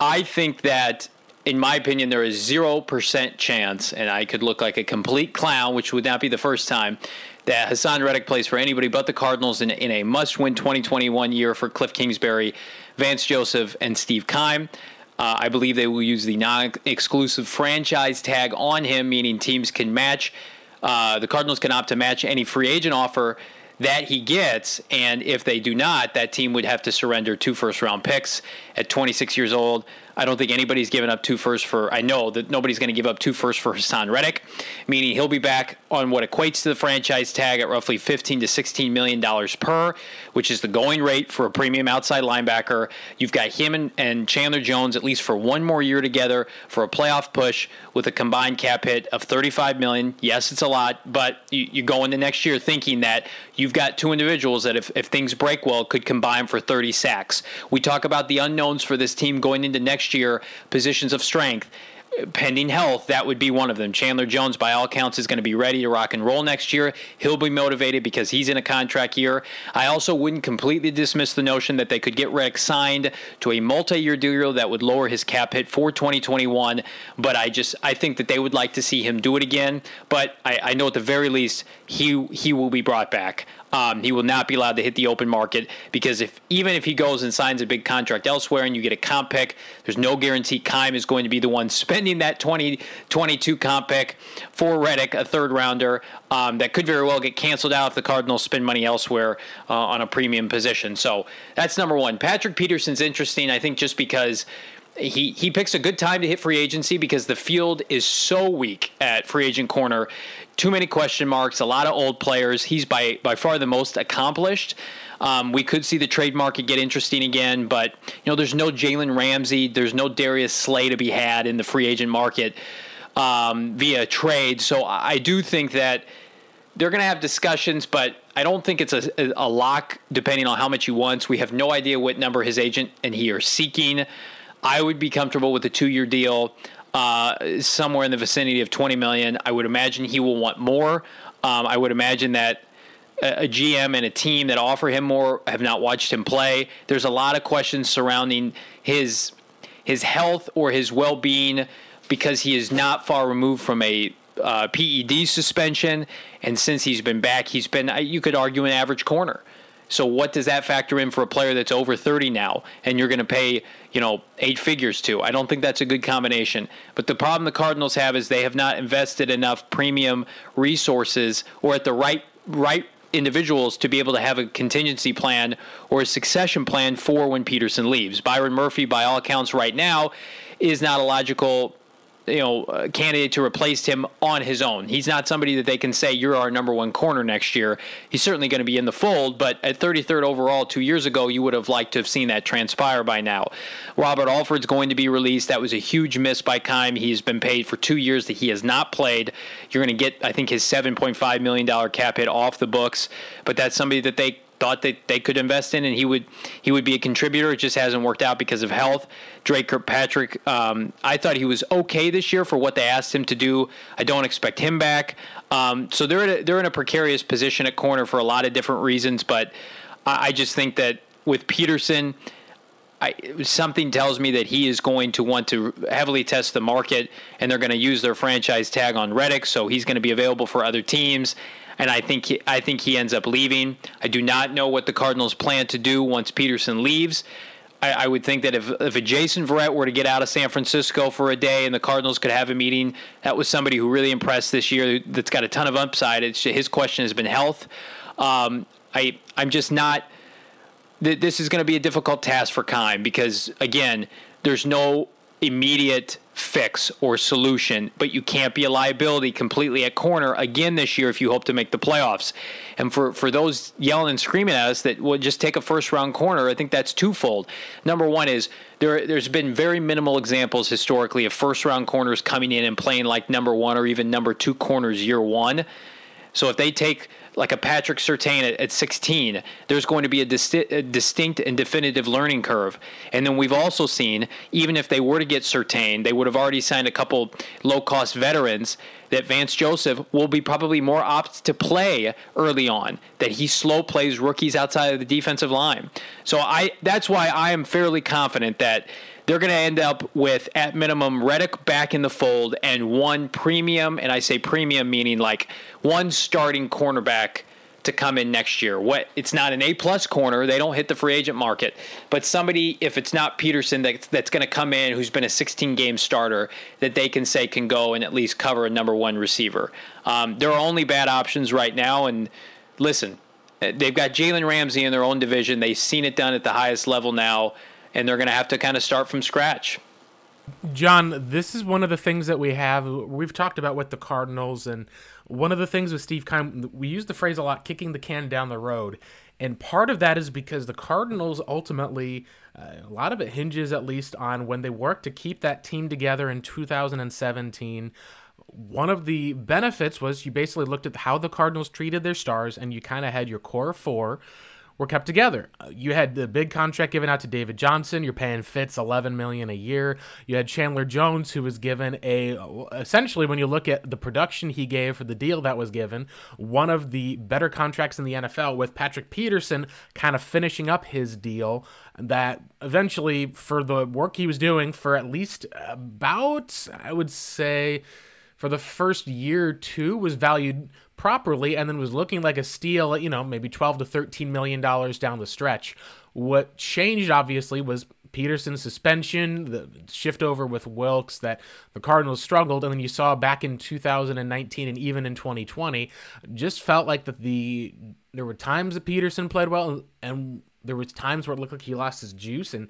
I think that in my opinion, there is 0% chance, and I could look like a complete clown, which would not be the first time, that Haason Reddick plays for anybody but the Cardinals in, in a must win 2021 year for Cliff Kingsbury, Vance Joseph, and Steve Keim. Uh, I believe they will use the non exclusive franchise tag on him, meaning teams can match. Uh, the Cardinals can opt to match any free agent offer that he gets. And if they do not, that team would have to surrender two first round picks at 26 years old. I don't think anybody's given up two firsts for. I know that nobody's going to give up two firsts for Haason Reddick, meaning he'll be back on what equates to the franchise tag at roughly 15 to 16 million dollars per, which is the going rate for a premium outside linebacker. You've got him and, and Chandler Jones at least for one more year together for a playoff push with a combined cap hit of 35 million. Yes, it's a lot, but you, you go into next year thinking that you've got two individuals that if, if things break well could combine for 30 sacks. We talk about the unknowns for this team going into next year, positions of strength pending health, that would be one of them. Chandler Jones, by all accounts, is going to be ready to rock and roll next year. He'll be motivated because he's in a contract year. I also wouldn't completely dismiss the notion that they could get Rex signed to a multi-year deal that would lower his cap hit for 2021. But I just I think that they would like to see him do it again. But I, I know at the very least he he will be brought back. Um, he will not be allowed to hit the open market because if even if he goes and signs a big contract elsewhere and you get a comp pick, there's no guarantee Keim is going to be the one spending that 2022 comp pick for Reddick, a third rounder um, that could very well get canceled out if the Cardinals spend money elsewhere uh, on a premium position. So that's number one. Patrick Peterson's interesting, I think, just because he he picks a good time to hit free agency because the field is so weak at free agent corner too many question marks, a lot of old players. He's by by far the most accomplished. Um, we could see the trade market get interesting again, but you know, there's no Jalen Ramsey, there's no Darius Slay to be had in the free agent market um, via trade. So I do think that they're going to have discussions, but I don't think it's a, a lock depending on how much he wants. We have no idea what number his agent and he are seeking. I would be comfortable with a two year deal uh, somewhere in the vicinity of 20 million. I would imagine he will want more. Um, I would imagine that a, a GM and a team that offer him more have not watched him play. There's a lot of questions surrounding his his health or his well-being because he is not far removed from a uh, PED suspension, and since he's been back, he's been you could argue an average corner. So what does that factor in for a player that's over 30 now and you're going to pay, you know, eight figures to? I don't think that's a good combination. But the problem the Cardinals have is they have not invested enough premium resources or at the right right individuals to be able to have a contingency plan or a succession plan for when Peterson leaves. Byron Murphy by all accounts right now is not a logical you know candidate to replace him on his own. He's not somebody that they can say you're our number one corner next year. He's certainly going to be in the fold, but at 33rd overall two years ago, you would have liked to have seen that transpire by now. Robert Alford's going to be released. That was a huge miss by Keim. He's been paid for two years that he has not played. You're going to get, I think, his 7.5 million dollar cap hit off the books, but that's somebody that they thought that they could invest in, and he would he would be a contributor. It just hasn't worked out because of health. Dre Kirkpatrick, um, I thought he was okay this year for what they asked him to do. I don't expect him back. Um, so they're in a, they're in a precarious position at corner for a lot of different reasons. But I, I just think that with Peterson. I, something tells me that he is going to want to heavily test the market, and they're going to use their franchise tag on Reddick, so he's going to be available for other teams and I think he, I think he ends up leaving. I do not know what the Cardinals plan to do once Peterson leaves. I, I would think that if, if a Jason Verrett were to get out of San Francisco for a day and the Cardinals could have a meeting, that was somebody who really impressed this year. That's got a ton of upside. It's his question has been health. Um, I I'm just not. Th- this is going to be a difficult task for Keim because again, there's no immediate fix or solution, but you can't be a liability completely at corner again this year if you hope to make the playoffs. And for, for those yelling and screaming at us that would just take a first round corner, I think that's twofold. Number one is there there's been very minimal examples historically of first round corners coming in and playing like number one or even number two corners year one. So if they take like a Patrick Surtain at, at 16, there's going to be a, disti- a, distinct and definitive learning curve. And then we've also seen, even if they were to get Surtain, they would have already signed a couple low cost veterans that Vance Joseph will be probably more apt to play early on, that he slow plays rookies outside of the defensive line. So I that's why I am fairly confident that they're going to end up with, at minimum, Reddick back in the fold and one premium, and I say premium meaning like one starting cornerback to come in next year. What it's not an A plus corner; they don't hit the free agent market, but somebody, if it's not Peterson, that, that's going to come in who's been a 16 game starter that they can say can go and at least cover a number one receiver. Um, there are only bad options right now, and listen, they've got Jalen Ramsey in their own division. They've seen it done at the highest level now and they're going to have to kind of start from scratch. John, this is one of the things that we have. We've talked about with the Cardinals, and one of the things with Steve Keim, we use the phrase a lot, kicking the can down the road. And part of that is because the Cardinals ultimately, uh, a lot of it hinges at least on when they worked to keep that team together in 2017. One of the benefits was you basically looked at how the Cardinals treated their stars, and you kind of had your core four were kept together. Uh, you had the big contract given out to David Johnson. You're paying Fitz 11 million a year. You had Chandler Jones, who was given a essentially when you look at the production he gave for the deal that was given, one of the better contracts in the NFL. With Patrick Peterson kind of finishing up his deal, that eventually for the work he was doing for at least about I would say for the first year or two was valued properly and then was looking like a steal you know, maybe 12 to 13 million dollars down the stretch. What changed obviously was Peterson's suspension, the shift over with Wilks that the Cardinals struggled, and then you saw back in 2019 and even in 2020, just felt like that the there were times that Peterson played well, and there was times where it looked like he lost his juice, and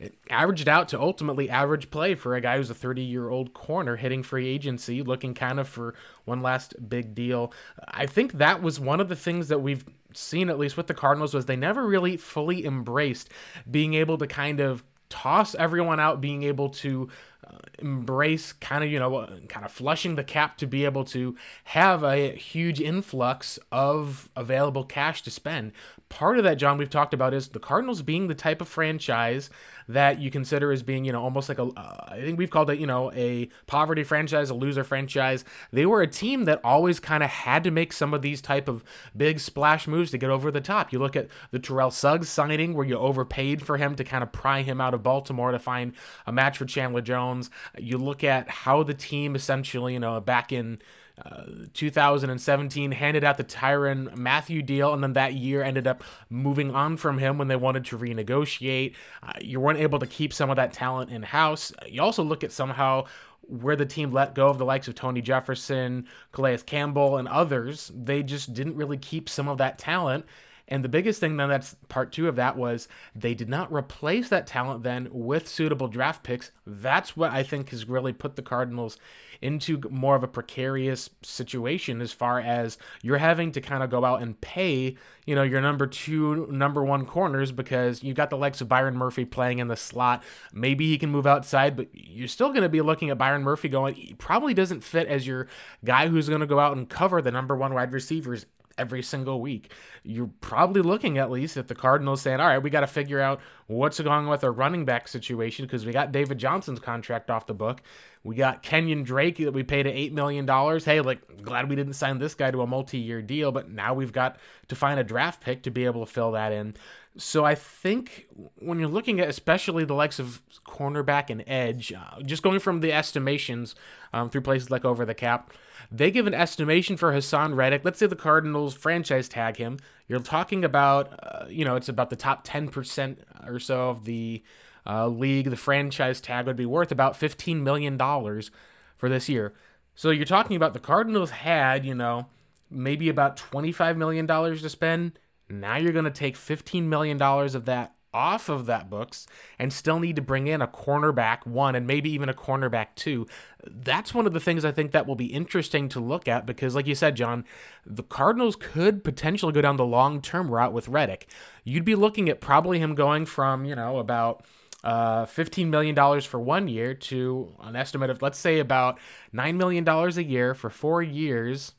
it averaged out to ultimately average play for a guy who's a 30 year old corner hitting free agency, looking kind of for one last big deal. I think that was one of the things that we've seen, at least with the Cardinals, was they never really fully embraced being able to kind of toss everyone out, being able to uh, embrace kind of, you know, kind of flushing the cap to be able to have a huge influx of available cash to spend. Part of that, John, we've talked about is the Cardinals being the type of franchise that you consider as being, you know, almost like a, uh, I think we've called it, you know, a poverty franchise, a loser franchise. They were a team that always kind of had to make some of these type of big splash moves to get over the top. You look at the Terrell Suggs signing where you overpaid for him to kind of pry him out of Baltimore to find a match for Chandler Jones. You look at how the team essentially, you know, back in uh, 2017 handed out the Tyrann Mathieu deal, and then that year ended up moving on from him when they wanted to renegotiate. Uh, you weren't able to keep some of that talent in house. You also look at somehow where the team let go of the likes of Tony Jefferson, Calais Campbell, and others. They just didn't really keep some of that talent. And the biggest thing then that's part two of that was they did not replace that talent then with suitable draft picks. That's what I think has really put the Cardinals into more of a precarious situation as far as you're having to kind of go out and pay, you know, your number two, number one corners because you've got the likes of Byron Murphy playing in the slot. Maybe he can move outside, but you're still going to be looking at Byron Murphy going, he probably doesn't fit as your guy who's going to go out and cover the number one wide receivers every single week. You're probably looking at least at the Cardinals saying, all right, we got to figure out what's going on with our running back situation because we got David Johnson's contract off the book. We got Kenyan Drake that we paid $8 million. Hey, like, glad we didn't sign this guy to a multi year deal, but now we've got to find a draft pick to be able to fill that in. So I think when you're looking at especially the likes of cornerback and edge, uh, just going from the estimations um, through places like Over the Cap, they give an estimation for Haason Reddick. Let's say the Cardinals franchise tag him. You're talking about, uh, you know, it's about the top 10% or so of the uh, league. The franchise tag would be worth about $15 million for this year. So you're talking about the Cardinals had, you know, maybe about $25 million to spend now you're going to take $15 million of that off of that books and still need to bring in a cornerback one and maybe even a cornerback two. That's one of the things I think that will be interesting to look at because, like you said, John, the Cardinals could potentially go down the long term route with Reddick. You'd be looking at probably him going from, you know, about uh, $15 million for one year to an estimate of, let's say, about $9 million a year for four years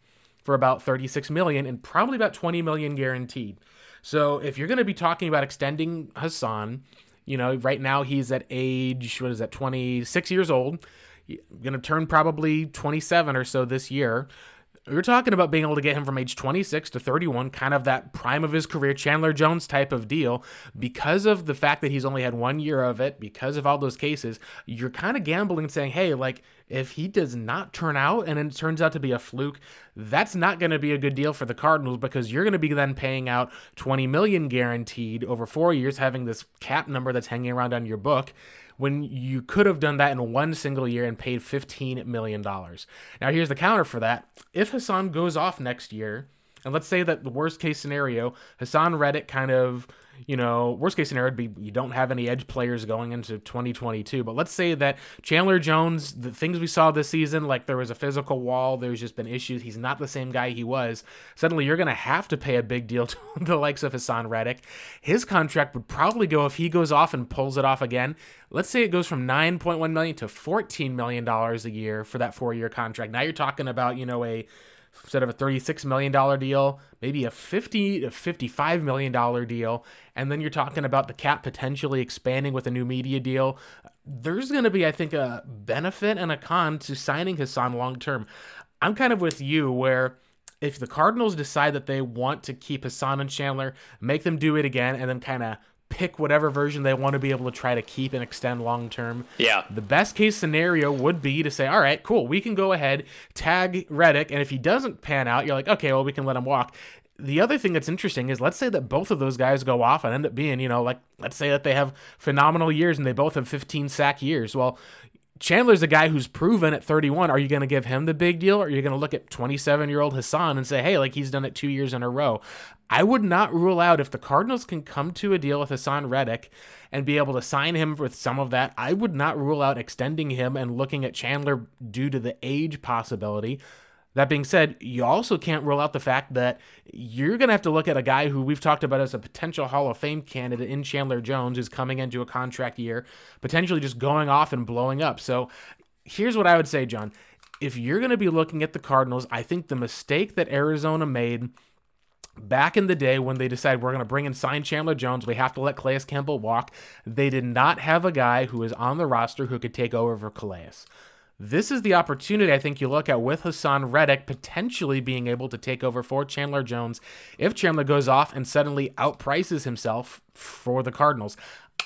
for about 36 million and probably about 20 million guaranteed. So if you're going to be talking about extending Haason, you know, right now he's at age, what is that, 26 years old. Going to turn probably 27 or so this year. You're talking about being able to get him from age 26 to 31, kind of that prime of his career, Chandler Jones type of deal. Because of the fact that he's only had one year of it, because of all those cases, you're kind of gambling saying, hey, like, if he does not turn out and it turns out to be a fluke, that's not going to be a good deal for the Cardinals because you're going to be then paying out 20 million guaranteed over 4 years having this cap number that's hanging around on your book when you could have done that in one single year and paid $15 million. Now, here's the counter for that. If Haason goes off next year, and let's say that the worst case scenario, Haason Reddick kind of you know, worst case scenario would be you don't have any edge players going into 2022. But let's say that Chandler Jones, the things we saw this season, like there was a physical wall, there's just been issues. He's not the same guy he was. Suddenly, you're going to have to pay a big deal to the likes of Haason Reddick. His contract would probably go if he goes off and pulls it off again. Let's say it goes from 9.1 million to 14 million dollars a year for that four year contract. Now you're talking about you know a instead of a $36 million deal, maybe a 50 to $55 million deal. And then you're talking about the cap potentially expanding with a new media deal. There's going to be, I think, a benefit and a con to signing Haason long term. I'm kind of with you where if the Cardinals decide that they want to keep Haason and Chandler, make them do it again, and then kind of pick whatever version they want to be able to try to keep and extend long term. Yeah. The best case scenario would be to say, all right, cool, we can go ahead, tag Reddick, and if he doesn't pan out, you're like, okay, well, we can let him walk. The other thing that's interesting is let's say that both of those guys go off and end up being, you know, like let's say that they have phenomenal years and they both have 15 sack years. Well, Chandler's a guy who's proven at 31. Are you going to give him the big deal? Or are you going to look at 27 year old Haason and say, hey, like he's done it two years in a row? I would not rule out if the Cardinals can come to a deal with Haason Reddick and be able to sign him with some of that. I would not rule out extending him and looking at Chandler due to the age possibility. That being said, you also can't rule out the fact that you're going to have to look at a guy who we've talked about as a potential Hall of Fame candidate in Chandler Jones, who's coming into a contract year, potentially just going off and blowing up. So here's what I would say, John. If you're going to be looking at the Cardinals, I think the mistake that Arizona made back in the day when they decided we're going to bring in sign Chandler Jones, we have to let Calais Campbell walk, they did not have a guy who was on the roster who could take over for Calais. This is the opportunity I think you look at with Haason Reddick potentially being able to take over for Chandler Jones if Chandler goes off and suddenly outprices himself for the Cardinals.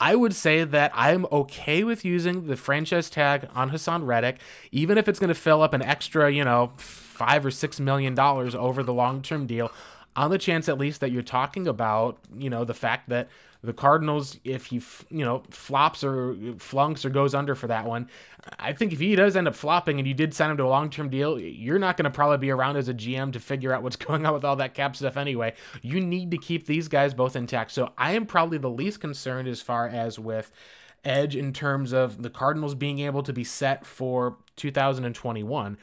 I would say that I'm okay with using the franchise tag on Haason Reddick, even if it's going to fill up an extra, you know, five or six million dollars over the long term deal, on the chance at least that you're talking about, you know, the fact that the Cardinals, if he, you know, flops or flunks or goes under for that one, I think if he does end up flopping and you did sign him to a long term deal, you're not going to probably be around as a GM to figure out what's going on with all that cap stuff anyway. You need to keep these guys both intact. So I am probably the least concerned as far as with edge in terms of the Cardinals being able to be set for 2021.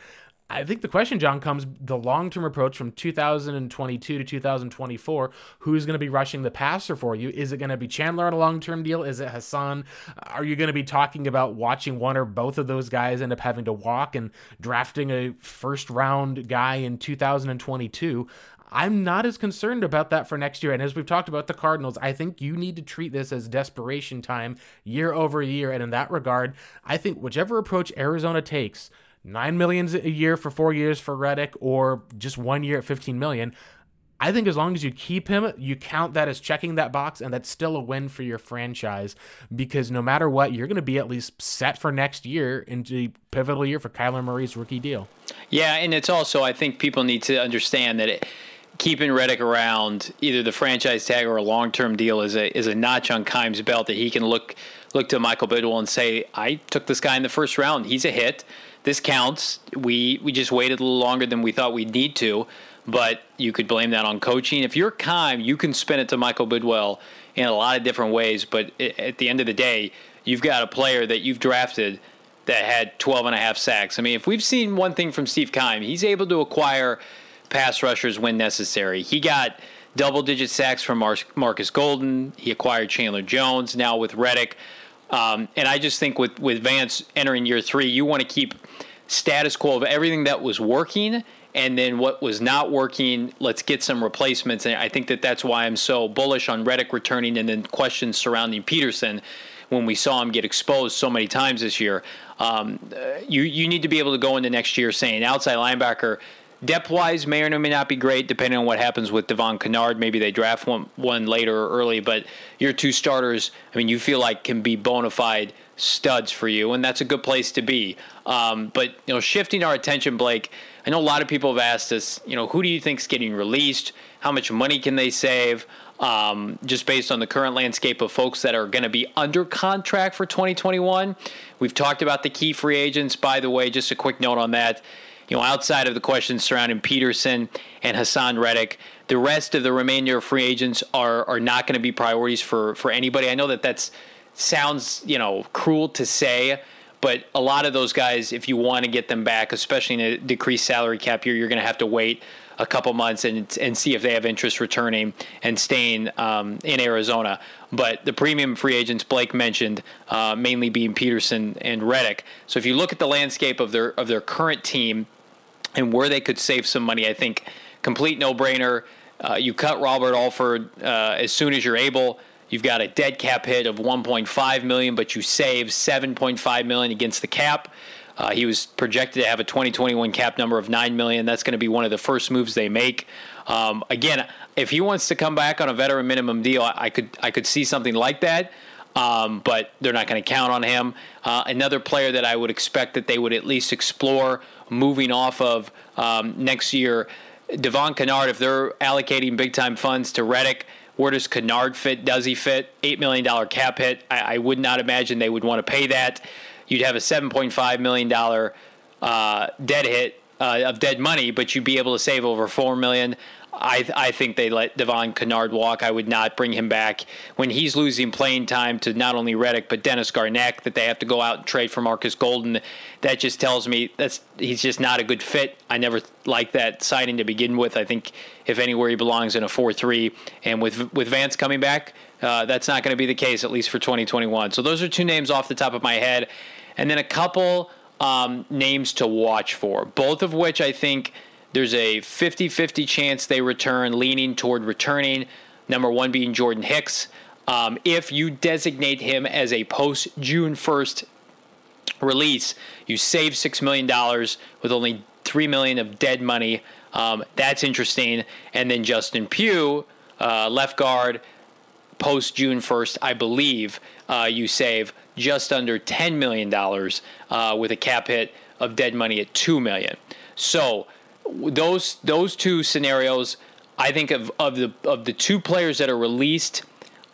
I think the question, John, comes the long term approach from 2022 to 2024. Who's going to be rushing the passer for you? Is it going to be Chandler on a long term deal? Is it Haason? Are you going to be talking about watching one or both of those guys end up having to walk and drafting a first round guy in 2022? I'm not as concerned about that for next year. And as we've talked about the Cardinals, I think you need to treat this as desperation time year over year. And in that regard, I think whichever approach Arizona takes, nine millions a year for four years for Reddick, or just one year at 15 million. I think as long as you keep him, you count that as checking that box, and that's still a win for your franchise because no matter what, you're going to be at least set for next year into the pivotal year for Kyler Murray's rookie deal. Yeah, and it's also, I think people need to understand that it, keeping Reddick around, either the franchise tag or a long term deal, is a is a notch on Keim's belt that he can look look to Michael Bidwill and say, I took this guy in the first round. He's a hit this counts. We we just waited a little longer than we thought we'd need to, but you could blame that on coaching. If you're Keim, you can spin it to Michael Bidwill in a lot of different ways. But at the end of the day, you've got a player that you've drafted that had 12 and a half sacks. I mean, if we've seen one thing from Steve Keim, he's able to acquire pass rushers when necessary. He got double digit sacks from Mar- Marcus Golden. He acquired Chandler Jones now with Reddick. Um, and I just think with, with Vance entering year three, you want to keep status quo of everything that was working and then what was not working, let's get some replacements. And I think that that's why I'm so bullish on Reddick returning and then questions surrounding Peterson when we saw him get exposed so many times this year. Um, you, you need to be able to go into next year saying outside linebacker – Depth wise, may or may not be great, depending on what happens with Devon Kennard. Maybe they draft one, one later or early, but your two starters, I mean, you feel like can be bona fide studs for you, and that's a good place to be. Um, but you know, shifting our attention, Blake. I know a lot of people have asked us, you know, who do you think is getting released? How much money can they save? Um, just based on the current landscape of folks that are going to be under contract for 2021. We've talked about the key free agents. By the way, just a quick note on that you know, outside of the questions surrounding Peterson and Haason Reddick, the rest of the remainder of free agents are are not going to be priorities for for anybody. I know that that's sounds you know cruel to say, but a lot of those guys, if you want to get them back, especially in a decreased salary cap year, you're going to have to wait a couple months and and see if they have interest returning and staying um, in Arizona. But the premium free agents Blake mentioned, uh, mainly being Peterson and Reddick. So if you look at the landscape of their of their current team and where they could save some money. I think complete no brainer. Uh, you cut Robert Alford uh, as soon as you're able. You've got a dead cap hit of 1.5 million, but you save 7.5 million against the cap. Uh, he was projected to have a 2021 cap number of 9 million. That's going to be one of the first moves they make. Um, again, if he wants to come back on a veteran minimum deal, I, I could I could see something like that. Um, but they're not going to count on him. Uh, another player that I would expect that they would at least explore moving off of um, next year. Devon Kennard, if they're allocating big time funds to Reddick, where does Kennard fit? Does he fit? $8 million cap hit. I, I would not imagine they would want to pay that. You'd have a $7.5 million uh, dead hit uh, of dead money, but you'd be able to save over $4 million. I, I think they let Devon Kennard walk. I would not bring him back when he's losing playing time to not only Reddick but Dennis Gardeck. That they have to go out and trade for Marcus Golden. That just tells me that's he's just not a good fit. I never liked that signing to begin with. I think if anywhere he belongs in a four-three, and with with Vance coming back, uh, that's not going to be the case at least for 2021. So those are two names off the top of my head, and then a couple um, names to watch for. Both of which I think there's a 50 50 chance they return, leaning toward returning. Number one being Jordan Hicks. Um, if you designate him as a post June 1st release, you save $6 million with only 3 million of dead money. Um, that's interesting. And then Justin Pugh, uh, left guard, post June 1st, I believe, uh, you save just under $10 million uh, with a cap hit of dead money at 2 million. So those those two scenarios, I think of of the of the two players that are released.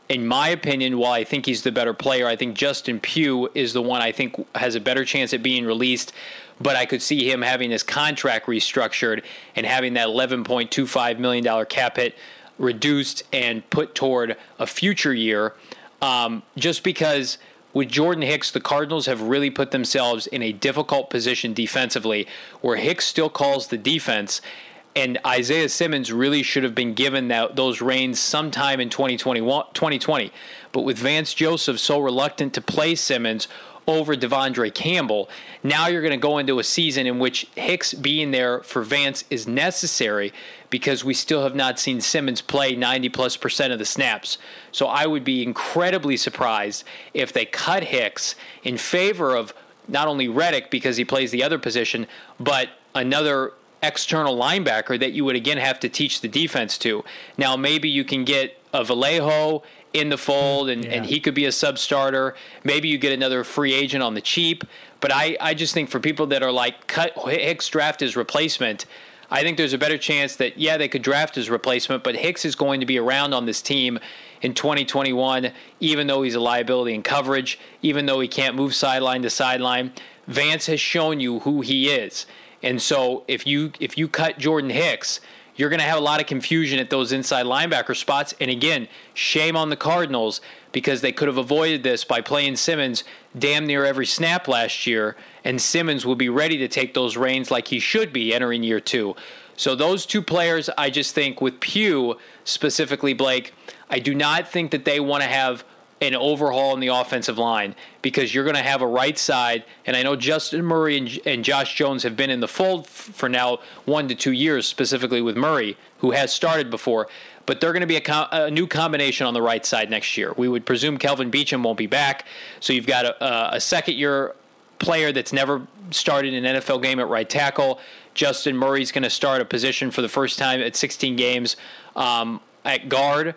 In my opinion, while I think he's the better player, I think Justin Pugh is the one I think has a better chance at being released. But I could see him having his contract restructured and having that $11.25 million cap hit reduced and put toward a future year. Um, just because with Jordan Hicks, the Cardinals have really put themselves in a difficult position defensively where Hicks still calls the defense. And Isaiah Simmons really should have been given that, those reins sometime in 2021, 2020. But with Vance Joseph so reluctant to play Simmons over De'Vondre Campbell. Now you're going to go into a season in which Hicks being there for Vance is necessary because we still have not seen Simmons play 90 plus percent of the snaps. So I would be incredibly surprised if they cut Hicks in favor of not only Reddick because he plays the other position, but another external linebacker that you would again have to teach the defense to. Now maybe you can get a Vallejo in the fold and, yeah. and he could be a sub starter. Maybe you get another free agent on the cheap. But I, I just think for people that are like cut Hicks draft his replacement, I think there's a better chance that yeah they could draft his replacement, but Hicks is going to be around on this team in 2021, even though he's a liability in coverage, even though he can't move sideline to sideline. Vance has shown you who he is, and so if you if you cut Jordan Hicks, you're going to have a lot of confusion at those inside linebacker spots. And again, shame on the Cardinals because they could have avoided this by playing Simmons damn near every snap last year, and Simmons will be ready to take those reins like he should be entering year two. So those two players, I just think with Pugh specifically, Blake, I do not think that they want to have an overhaul in the offensive line because you're going to have a right side. And I know Justin Murray and, and Josh Jones have been in the fold f- for now one to two years, specifically with Murray, who has started before. But they're going to be a, a new combination on the right side next year. We would presume Kelvin Beachum won't be back. So you've got a, a second year player that's never started an NFL game at right tackle. Justin Murray's going to start a position for the first time at 16 games um, at guard.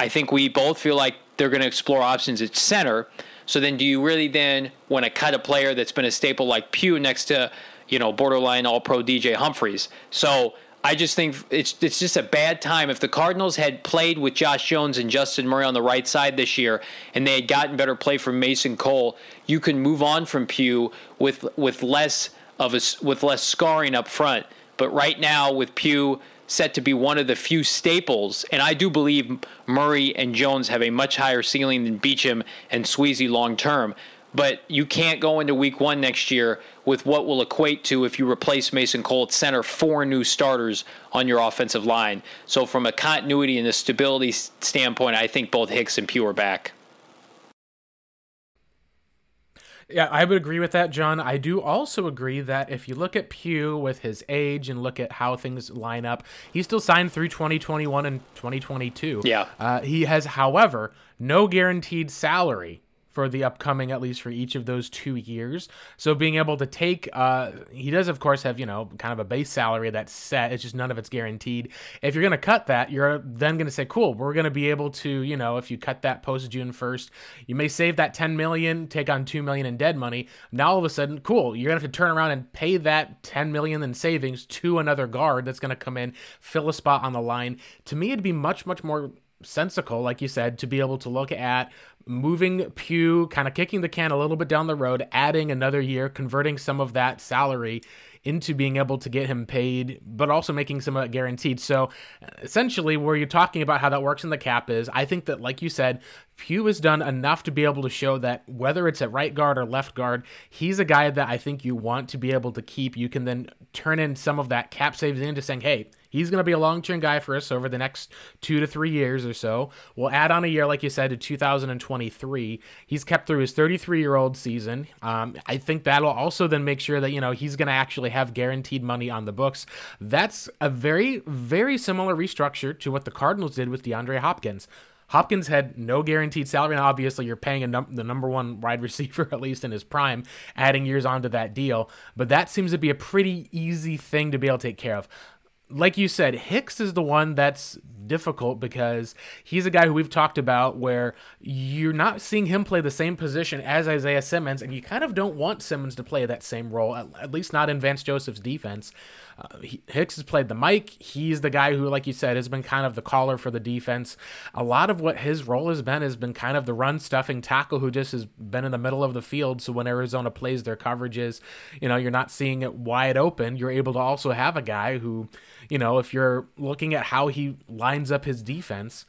I think we both feel like they're going to explore options at center. So then, do you really then want to cut a player that's been a staple like Pugh next to, you know, borderline All Pro DJ Humphries? So I just think it's it's just a bad time. If the Cardinals had played with Josh Jones and Justin Murray on the right side this year, and they had gotten better play from Mason Cole, you can move on from Pugh with with less of a with less scarring up front. But right now, with Pugh set to be one of the few staples, and I do believe Murray and Jones have a much higher ceiling than Beachum and Sweezy long term. But you can't go into week one next year with what will equate to if you replace Mason Cole at center, four new starters on your offensive line. So, from a continuity and a stability standpoint, I think both Hicks and Pugh are back. Yeah, I would agree with that, John. I do also agree that if you look at Pugh with his age and look at how things line up, he's still signed through 2021 and 2022. Yeah. Uh, he has, however, no guaranteed salary for the upcoming, at least for each of those two years. So being able to take, uh, he does of course have you know kind of a base salary that's set. It's just none of it's guaranteed. If you're going to cut that, you're then going to say, cool, we're going to be able to, you know, if you cut that post June first, you may save that 10 million, take on two million in dead money. Now all of a sudden, cool, you're going to have to turn around and pay that 10 million in savings to another guard that's going to come in, fill a spot on the line. To me, it'd be much much more sensical, like you said, to be able to look at moving Pugh, kind of kicking the can a little bit down the road, adding another year, converting some of that salary into being able to get him paid, but also making some of it guaranteed. So essentially, where you're talking about how that works in the cap is, I think that, like you said, Pugh has done enough to be able to show that whether it's at right guard or left guard, he's a guy that I think you want to be able to keep. You can then turn in some of that cap saves into saying, hey, He's going to be a long term guy for us over the next two to three years or so. We'll add on a year, like you said, to 2023. He's kept through his 33 year old season. Um, I think that'll also then make sure that, you know, he's going to actually have guaranteed money on the books. That's a very, very similar restructure to what the Cardinals did with DeAndre Hopkins. Hopkins had no guaranteed salary, and obviously you're paying num- the number one wide receiver, at least in his prime, adding years onto that deal. But that seems to be a pretty easy thing to be able to take care of like you said, Hicks is the one that's difficult because he's a guy who we've talked about where you're not seeing him play the same position as Isaiah Simmons, and you kind of don't want Simmons to play that same role, at, at least not in Vance Joseph's defense. Uh, he, Hicks has played the mic. He's the guy who, like you said, has been kind of the caller for the defense. A lot of what his role has been has been kind of the run stuffing tackle who just has been in the middle of the field. So when Arizona plays their coverages, you know, you're not seeing it wide open. You're able to also have a guy who, you know, if you're looking at how he lines up his defense,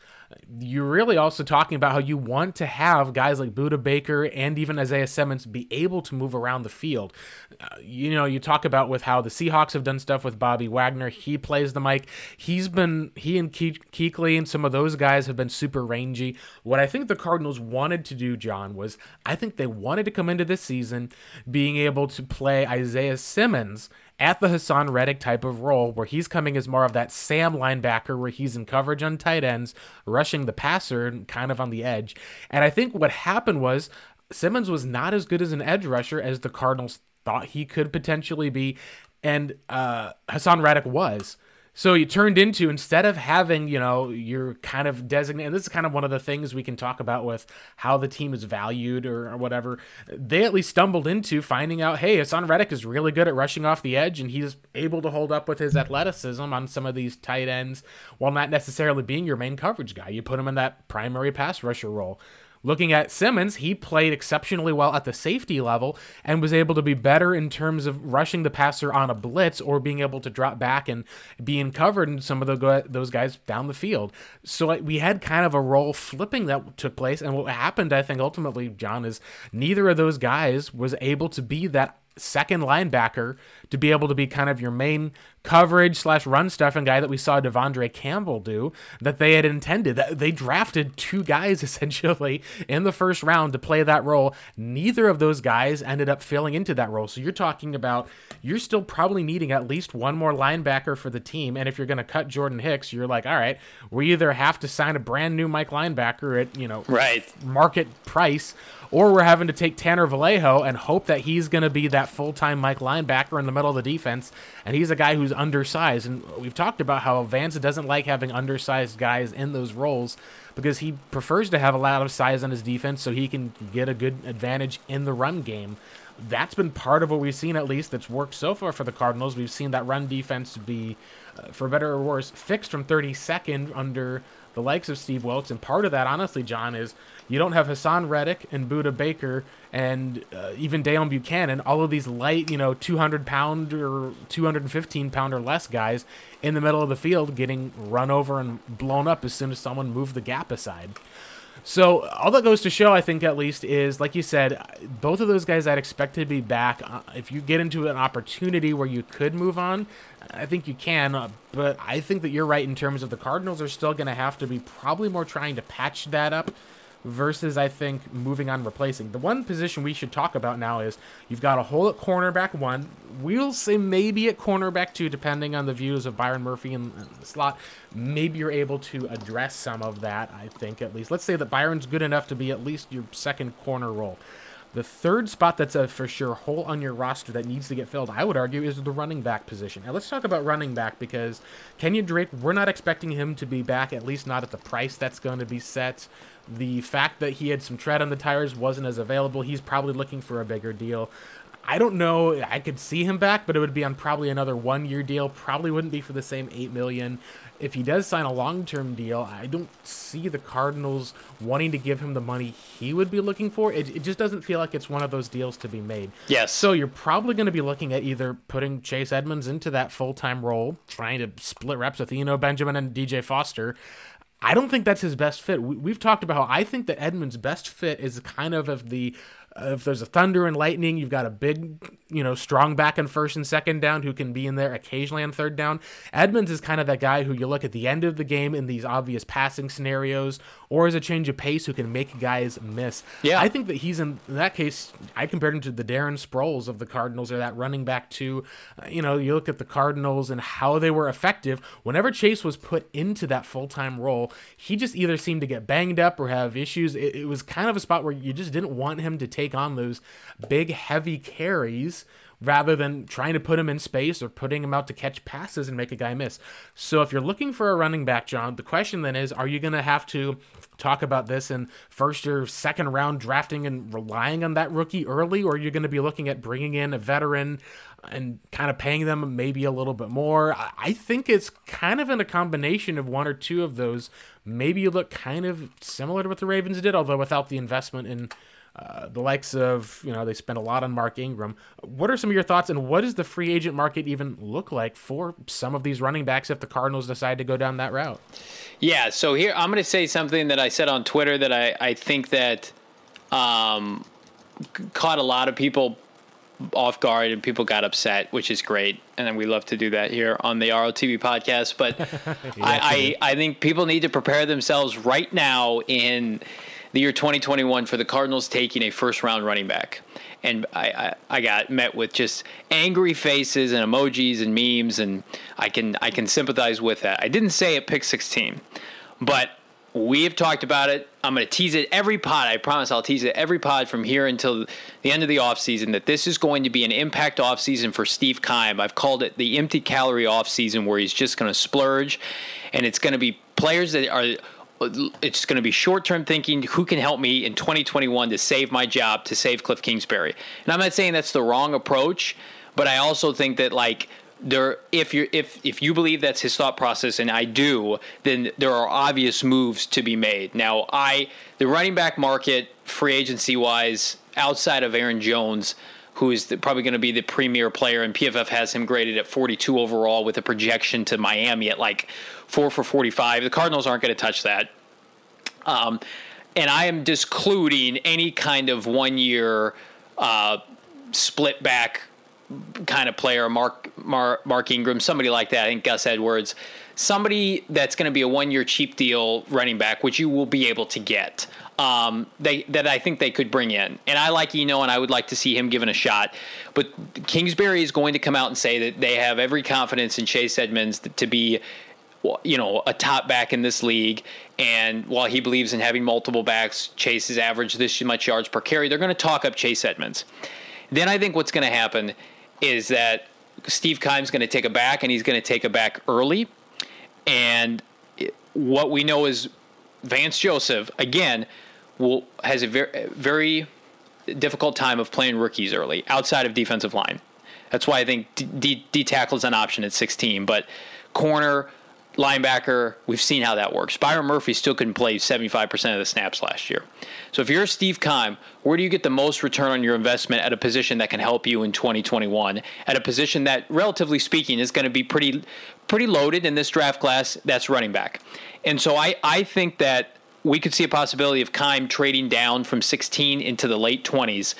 you're really also talking about how you want to have guys like Budda Baker and even Isaiah Simmons be able to move around the field. Uh, you know, you talk about with how the Seahawks have done stuff with Bobby Wagner. He plays the mic. He's been he and Ke- Kuechly and some of those guys have been super rangy. What I think the Cardinals wanted to do, John, was I think they wanted to come into this season being able to play Isaiah Simmons at the Haason Reddick type of role where he's coming as more of that Sam linebacker where he's in coverage on tight ends, rushing the passer and kind of on the edge. And I think what happened was Simmons was not as good as an edge rusher as the Cardinals thought he could potentially be, and uh, Haason Reddick was. So you turned into instead of having, you know, you're kind of designated. This is kind of one of the things we can talk about with how the team is valued or, or whatever. They at least stumbled into finding out, hey, Haason Reddick is really good at rushing off the edge, and he's able to hold up with his athleticism on some of these tight ends while not necessarily being your main coverage guy. You put him in that primary pass rusher role. Looking at Simmons, he played exceptionally well at the safety level and was able to be better in terms of rushing the passer on a blitz or being able to drop back and being covered in some of the, those guys down the field. So we had kind of a role flipping that took place. And what happened, I think, ultimately, John, is neither of those guys was able to be that second linebacker to be able to be kind of your main coverage slash run stuffing guy that we saw De'Vondre Campbell do that they had intended. That they drafted two guys essentially in the first round to play that role. Neither of those guys ended up filling into that role. So you're talking about you're still probably needing at least one more linebacker for the team. And if you're going to cut Jordan Hicks, you're like, all right, we either have to sign a brand new Mike linebacker at, you know, right market price or we're having to take Tanner Vallejo and hope that he's going to be that full time Mike linebacker in the middle of the defense. And he's a guy who's undersized. And we've talked about how Vance doesn't like having undersized guys in those roles because he prefers to have a lot of size on his defense so he can get a good advantage in the run game. That's been part of what we've seen, at least, that's worked so far for the Cardinals. We've seen that run defense be, uh, for better or worse, fixed from 32nd under the likes of Steve Wilks. And part of that, honestly, John, is you don't have Haason Reddick and Budda Baker and uh, even Dale Bucannon, all of these light, you know, 200 pound or 215 pound or less guys in the middle of the field getting run over and blown up as soon as someone moved the gap aside. So all that goes to show, I think, at least, is like you said, both of those guys I'd expect to be back. Uh, if you get into an opportunity where you could move on, I think you can. Uh, but I think that you're right in terms of the Cardinals are still going to have to be probably more trying to patch that up versus I think moving on replacing. The one position we should talk about now is you've got a hole at cornerback one. We'll say maybe at cornerback two, depending on the views of Byron Murphy in, the slot. Maybe you're able to address some of that, I think at least. Let's say that Byron's good enough to be at least your second corner role. The third spot that's a for sure hole on your roster that needs to get filled, I would argue, is the running back position. Now let's talk about running back because Kenyan Drake, we're not expecting him to be back, at least not at the price that's going to be set. The fact that he had some tread on the tires wasn't as available. He's probably looking for a bigger deal. I don't know. I could see him back, but it would be on probably another one-year deal. Probably wouldn't be for the same eight million. If he does sign a long-term deal, I don't see the Cardinals wanting to give him the money he would be looking for. It, it just doesn't feel like it's one of those deals to be made. Yes. So you're probably going to be looking at either putting Chase Edmonds into that full-time role, trying to split reps with Eno Benjamin and DJ Foster. I don't think that's his best fit. We, have talked about how I think that Edmonds' best fit is kind of of the if there's a thunder and lightning, you've got a big, you know, strong back and first and second down who can be in there occasionally on third down. Edmonds is kind of that guy who you look at the end of the game in these obvious passing scenarios or as a change of pace who can make guys miss. Yeah. I think that he's in, in that case, I compared him to the Darren Sproles of the Cardinals or that running back too. Uh, you know, you look at the Cardinals and how they were effective. Whenever Chase was put into that full time role, he just either seemed to get banged up or have issues. It, it was kind of a spot where you just didn't want him to take take on those big, heavy carries rather than trying to put him in space or putting him out to catch passes and make a guy miss. So if you're looking for a running back, John, the question then is are you going to have to talk about this in first or second round drafting and relying on that rookie early, or you're going to be looking at bringing in a veteran and kind of paying them maybe a little bit more? I think it's kind of in a combination of one or two of those. Maybe you look kind of similar to what the Ravens did, although without the investment in uh, the likes of, you know, they spent a lot on Mark Ingram. What are some of your thoughts, and what does the free agent market even look like for some of these running backs if the Cardinals decide to go down that route? Yeah, so here I'm going to say something that I said on Twitter that I, I think that um, caught a lot of people off guard and people got upset, which is great. And then we love to do that here on the ROTV podcast. But yeah, I, I, I think people need to prepare themselves right now in – the year 2021 for the Cardinals taking a first round running back. And I, I, I, got met with just angry faces and emojis and memes, and I can I can sympathize with that. I didn't say it pick 16, but we have talked about it. I'm going to tease it every pod. I promise I'll tease it every pod from here until the end of the offseason that this is going to be an impact offseason for Steve Keim. I've called it the empty calorie offseason where he's just going to splurge and it's going to be players that are it's going to be short term thinking. Who can help me in 2021 to save my job, to save Cliff Kingsbury? And I'm not saying that's the wrong approach, but I also think that like there if you if if you believe that's his thought process and I do then there are obvious moves to be made now I the running back market free agency wise outside of Aaron Jones who is the, probably going to be the premier player and PFF has him graded at 42 overall with a projection to Miami at like 4 for 45 the Cardinals aren't going to touch that um, and I am discluding any kind of one year uh, split back kind of player, Mark, Mark Mark Ingram, somebody like that. I think Gus Edwards, somebody that's going to be a one year cheap deal running back, which you will be able to get. Um, they that I think they could bring in, and I like Eno, and I would like to see him given a shot. But Kingsbury is going to come out and say that they have every confidence in Chase Edmonds to be you know, a top back in this league. And while he believes in having multiple backs, Chase is average this much yards per carry. They're going to talk up Chase Edmonds. Then I think what's going to happen is that Steve Keim's going to take a back, and he's going to take a back early. And what we know is Vance Joseph again will has a very very difficult time of playing rookies early outside of defensive line. That's why I think D, D, D tackle is an option at 16, but corner linebacker, we've seen how that works. Byron Murphy still couldn't play 75% of the snaps last year. So if you're Steve Keim, where do you get the most return on your investment at a position that can help you in 2021? At a position that, relatively speaking, is going to be pretty pretty loaded in this draft class, that's running back. And so I, I think that we could see a possibility of Keim trading down from 16 into the late 20s,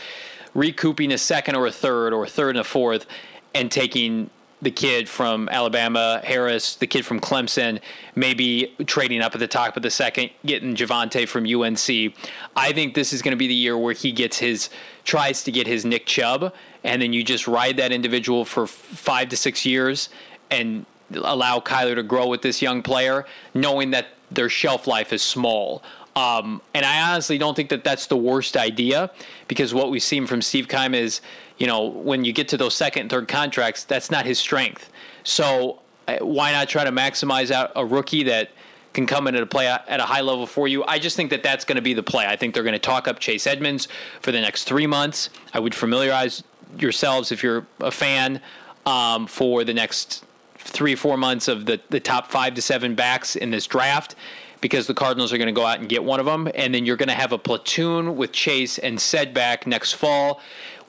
recouping a second or a third or a third and a fourth, and taking the kid from Alabama, Harris, the kid from Clemson, maybe trading up at the top of the second, getting Javonte from UNC. I think this is going to be the year where he gets his tries to get his Nick Chubb, and then you just ride that individual for five to six years and allow Kyler to grow with this young player, knowing that their shelf life is small. Um, and I honestly don't think that that's the worst idea because what we've seen from Steve Keim is you know, when you get to those second and third contracts, that's not his strength. So uh, why not try to maximize out a rookie that can come in at a play at a high level for you? I just think that that's going to be the play. I think they're going to talk up Chase Edmonds for the next three months. I would familiarize yourselves if you're a fan um, for the next three or four months of the, the top five to seven backs in this draft because the Cardinals are going to go out and get one of them. And then you're going to have a platoon with Chase and Sedback next fall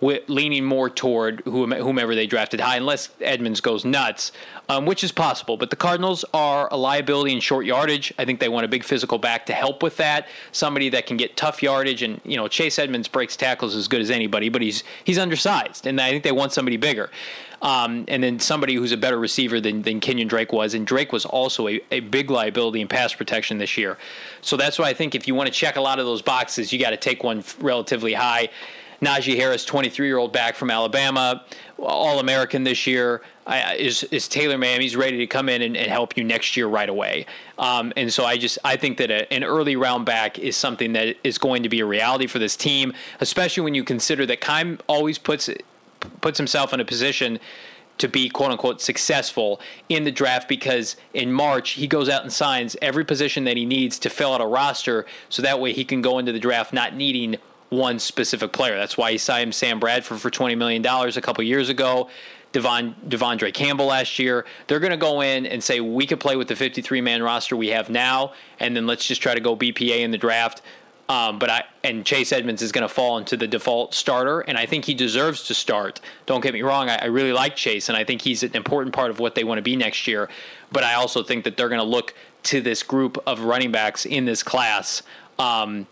leaning more toward whomever they drafted high, unless Edmonds goes nuts, um, which is possible. But the Cardinals are a liability in short yardage. I think they want a big physical back to help with that. Somebody that can get tough yardage, and you know Chase Edmonds breaks tackles as good as anybody, but he's he's undersized, and I think they want somebody bigger. Um, and then somebody who's a better receiver than, than Kenyan Drake was. And Drake was also a, a big liability in pass protection this year. So that's why I think if you want to check a lot of those boxes, you got to take one relatively high. Najee Harris, 23 year old back from Alabama, All American this year, is is Taylor Man. He's ready to come in and, and help you next year right away. Um, and so I just I think that a, an early round back is something that is going to be a reality for this team, especially when you consider that Keim always puts puts himself in a position to be quote unquote successful in the draft because in March he goes out and signs every position that he needs to fill out a roster so that way he can go into the draft not needing one specific player. That's why he signed Sam Bradford for $20 million a couple years ago. Devon, De'Vondre Campbell last year. They're going to go in and say, we could play with the 53 man roster we have now, and then let's just try to go BPA in the draft. Um, but I and Chase Edmonds is going to fall into the default starter, and I think he deserves to start. Don't get me wrong; I, I, really like Chase, and I think he's an important part of what they want to be next year. But I also think that they're going to look to this group of running backs in this class um,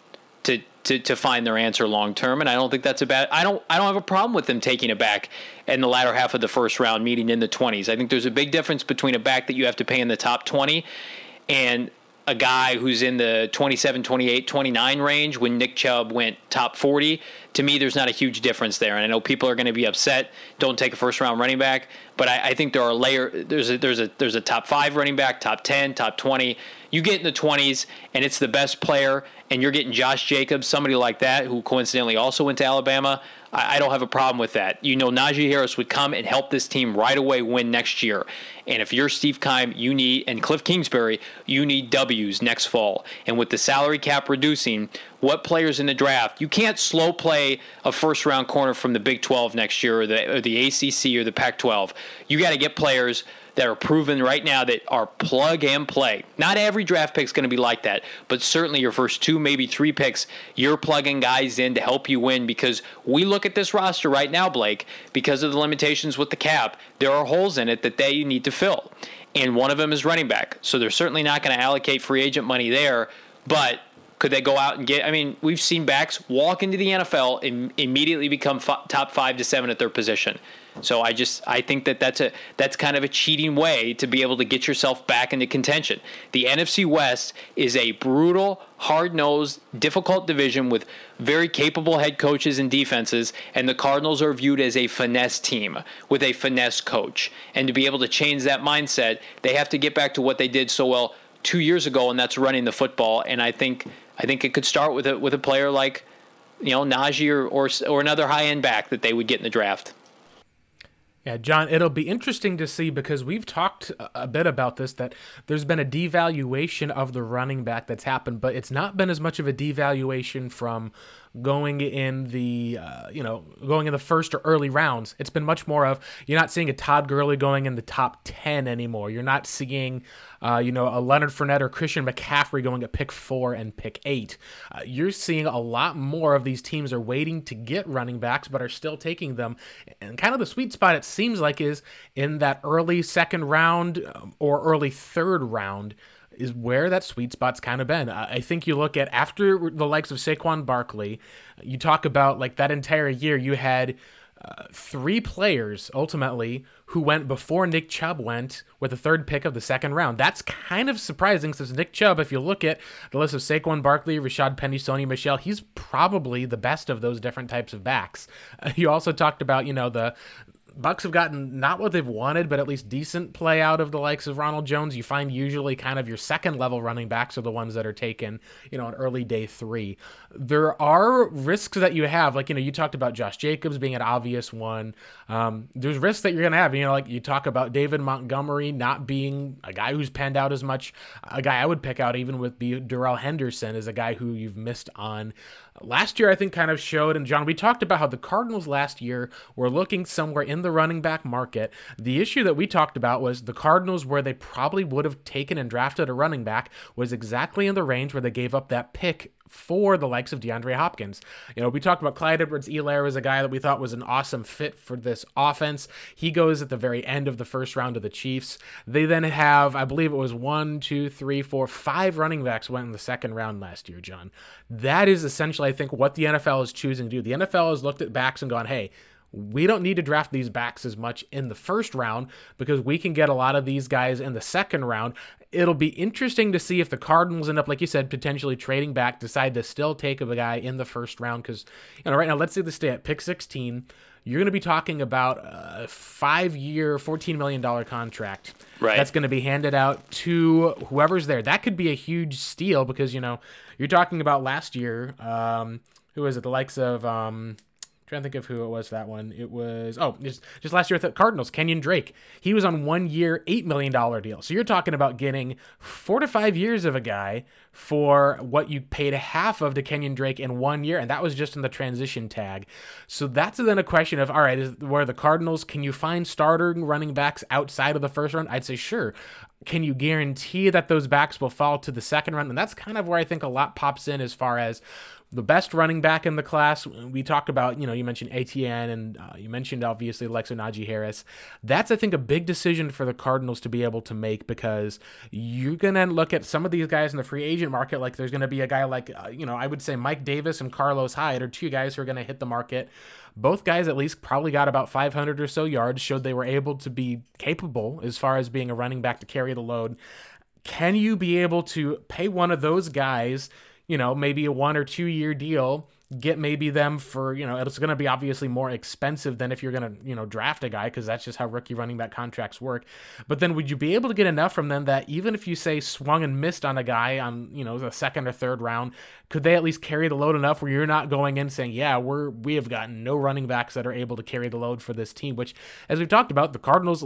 to to, to find their answer long term. And I don't think that's a bad. I don't I don't have a problem with them taking it back in the latter half of the first round, meeting in the twenties. I think there's a big difference between a back that you have to pay in the top twenty and a guy who's in the 27, 28, 29 range when Nick Chubb went top 40. To me, there's not a huge difference there. And I know people are going to be upset. Don't take a first round running back. But I, I think there are layer. There's a, there's a there's a top five running back, top 10, top 20. You get in the 20s, and it's the best player, and you're getting Josh Jacobs, somebody like that, who coincidentally also went to Alabama, I, I don't have a problem with that. You know, Najee Harris would come and help this team right away win next year. And if you're Steve Keim, you need, and Cliff Kingsbury, you need W's next fall. And with the salary cap reducing, what players in the draft. You can't slow play a first round corner from the Big 12 next year or the, or the ACC or the Pac 12. You got to get players that are proven right now that are plug and play. Not every draft pick is going to be like that, but certainly your first two, maybe three picks, you're plugging guys in to help you win because we look at this roster right now, Blake, because of the limitations with the cap, there are holes in it that they need to fill. And one of them is running back. So they're certainly not going to allocate free agent money there, but could they go out and get? I mean, we've seen backs walk into the NFL and immediately become f- top five to seven at their position. So I just I think that that's a that's kind of a cheating way to be able to get yourself back into contention. The NFC West is a brutal, hard-nosed, difficult division with very capable head coaches and defenses, and the Cardinals are viewed as a finesse team with a finesse coach. And to be able to change that mindset, they have to get back to what they did so well two years ago, and that's running the football. And I think I think it could start with a with a player like you know Najee or or, or another high end back that they would get in the draft. Yeah, John, it'll be interesting to see because we've talked a bit about this that there's been a devaluation of the running back that's happened, but it's not been as much of a devaluation from going in the uh, you know going in the first or early rounds. It's been much more of you're not seeing a Todd Gurley going in the top ten anymore. You're not seeing uh, you know a Leonard Fournette or Christian McCaffrey going at pick four and pick eight. Uh, you're seeing a lot more of these teams are waiting to get running backs, but are still taking them. And kind of the sweet spot it seems like is in that early second round um, or early third round is where that sweet spot's kind of been. I think you look at after the likes of Saquon Barkley, you talk about like that entire year you had uh, three players ultimately who went before Nick Chubb went with the third pick of the second round. That's kind of surprising since Nick Chubb, if you look at the list of Saquon Barkley, Rashaad Penny, Sony Michel, he's probably the best of those different types of backs. Uh, you also talked about, you know, the Bucks have gotten not what they've wanted, but at least decent play out of the likes of Ronald Jones. You find usually kind of your second level running backs are the ones that are taken, you know, on early day three. There are risks that you have, like you know, you talked about Josh Jacobs being an obvious one. Um, there's risks that you're gonna have. You know, like you talk about David Montgomery not being a guy who's panned out as much. A guy I would pick out even with the Darrell Henderson is a guy who you've missed on last year I think kind of showed and John we talked about how the Cardinals last year were looking somewhere in the running back market. The issue that we talked about was the Cardinals where they probably would have taken and drafted a running back was exactly in the range where they gave up that pick for the likes of DeAndre Hopkins. You know, we talked about Clyde Edwards Helaire as a guy that we thought was an awesome fit for this offense. He goes at the very end of the first round of the Chiefs. They then have, I believe it was one, two, three, four, five running backs went in the second round last year, John. That is essentially, I think, what the NFL is choosing to do. The NFL has looked at backs and gone, hey, we don't need to draft these backs as much in the first round because we can get a lot of these guys in the second round. It'll be interesting to see if the Cardinals end up, like you said, potentially trading back, decide to still take a guy in the first round. Because, you know, right now, let's say they stay at pick 16. You're going to be talking about a five year, $14 million contract. Right. That's going to be handed out to whoever's there. That could be a huge steal because, you know, you're talking about last year. Um, who is it? The likes of. Um, trying to think of who it was that one. It was oh, just, just last year at the Cardinals, Kenyan Drake. He was on one year, eight million dollar deal. So you're talking about getting four to five years of a guy for what you paid half of to Kenyan Drake in one year, and that was just in the transition tag. So that's then a question of all right, is where the Cardinals can you find starting running backs outside of the first round? I'd say sure. Can you guarantee that those backs will fall to the second round? And that's kind of where I think a lot pops in as far as the best running back in the class. We talked about, you know, you mentioned Etienne and uh, you mentioned obviously Alexo Najee Harris. That's, I think, a big decision for the Cardinals to be able to make because you're going to look at some of these guys in the free agent market. Like there's going to be a guy like, uh, you know, I would say Mike Davis and Carlos Hyde are two guys who are going to hit the market. Both guys at least probably got about 500 or so yards, showed they were able to be capable as far as being a running back to carry the load. Can you be able to pay one of those guys? You know, maybe a one or two year deal, get maybe them for, you know, it's going to be obviously more expensive than if you're going to, you know, draft a guy because that's just how rookie running back contracts work. But then would you be able to get enough from them that even if you say swung and missed on a guy on, you know, the second or third round, could they at least carry the load enough where you're not going in saying, yeah, we're, we have gotten no running backs that are able to carry the load for this team, which, as we've talked about, the Cardinals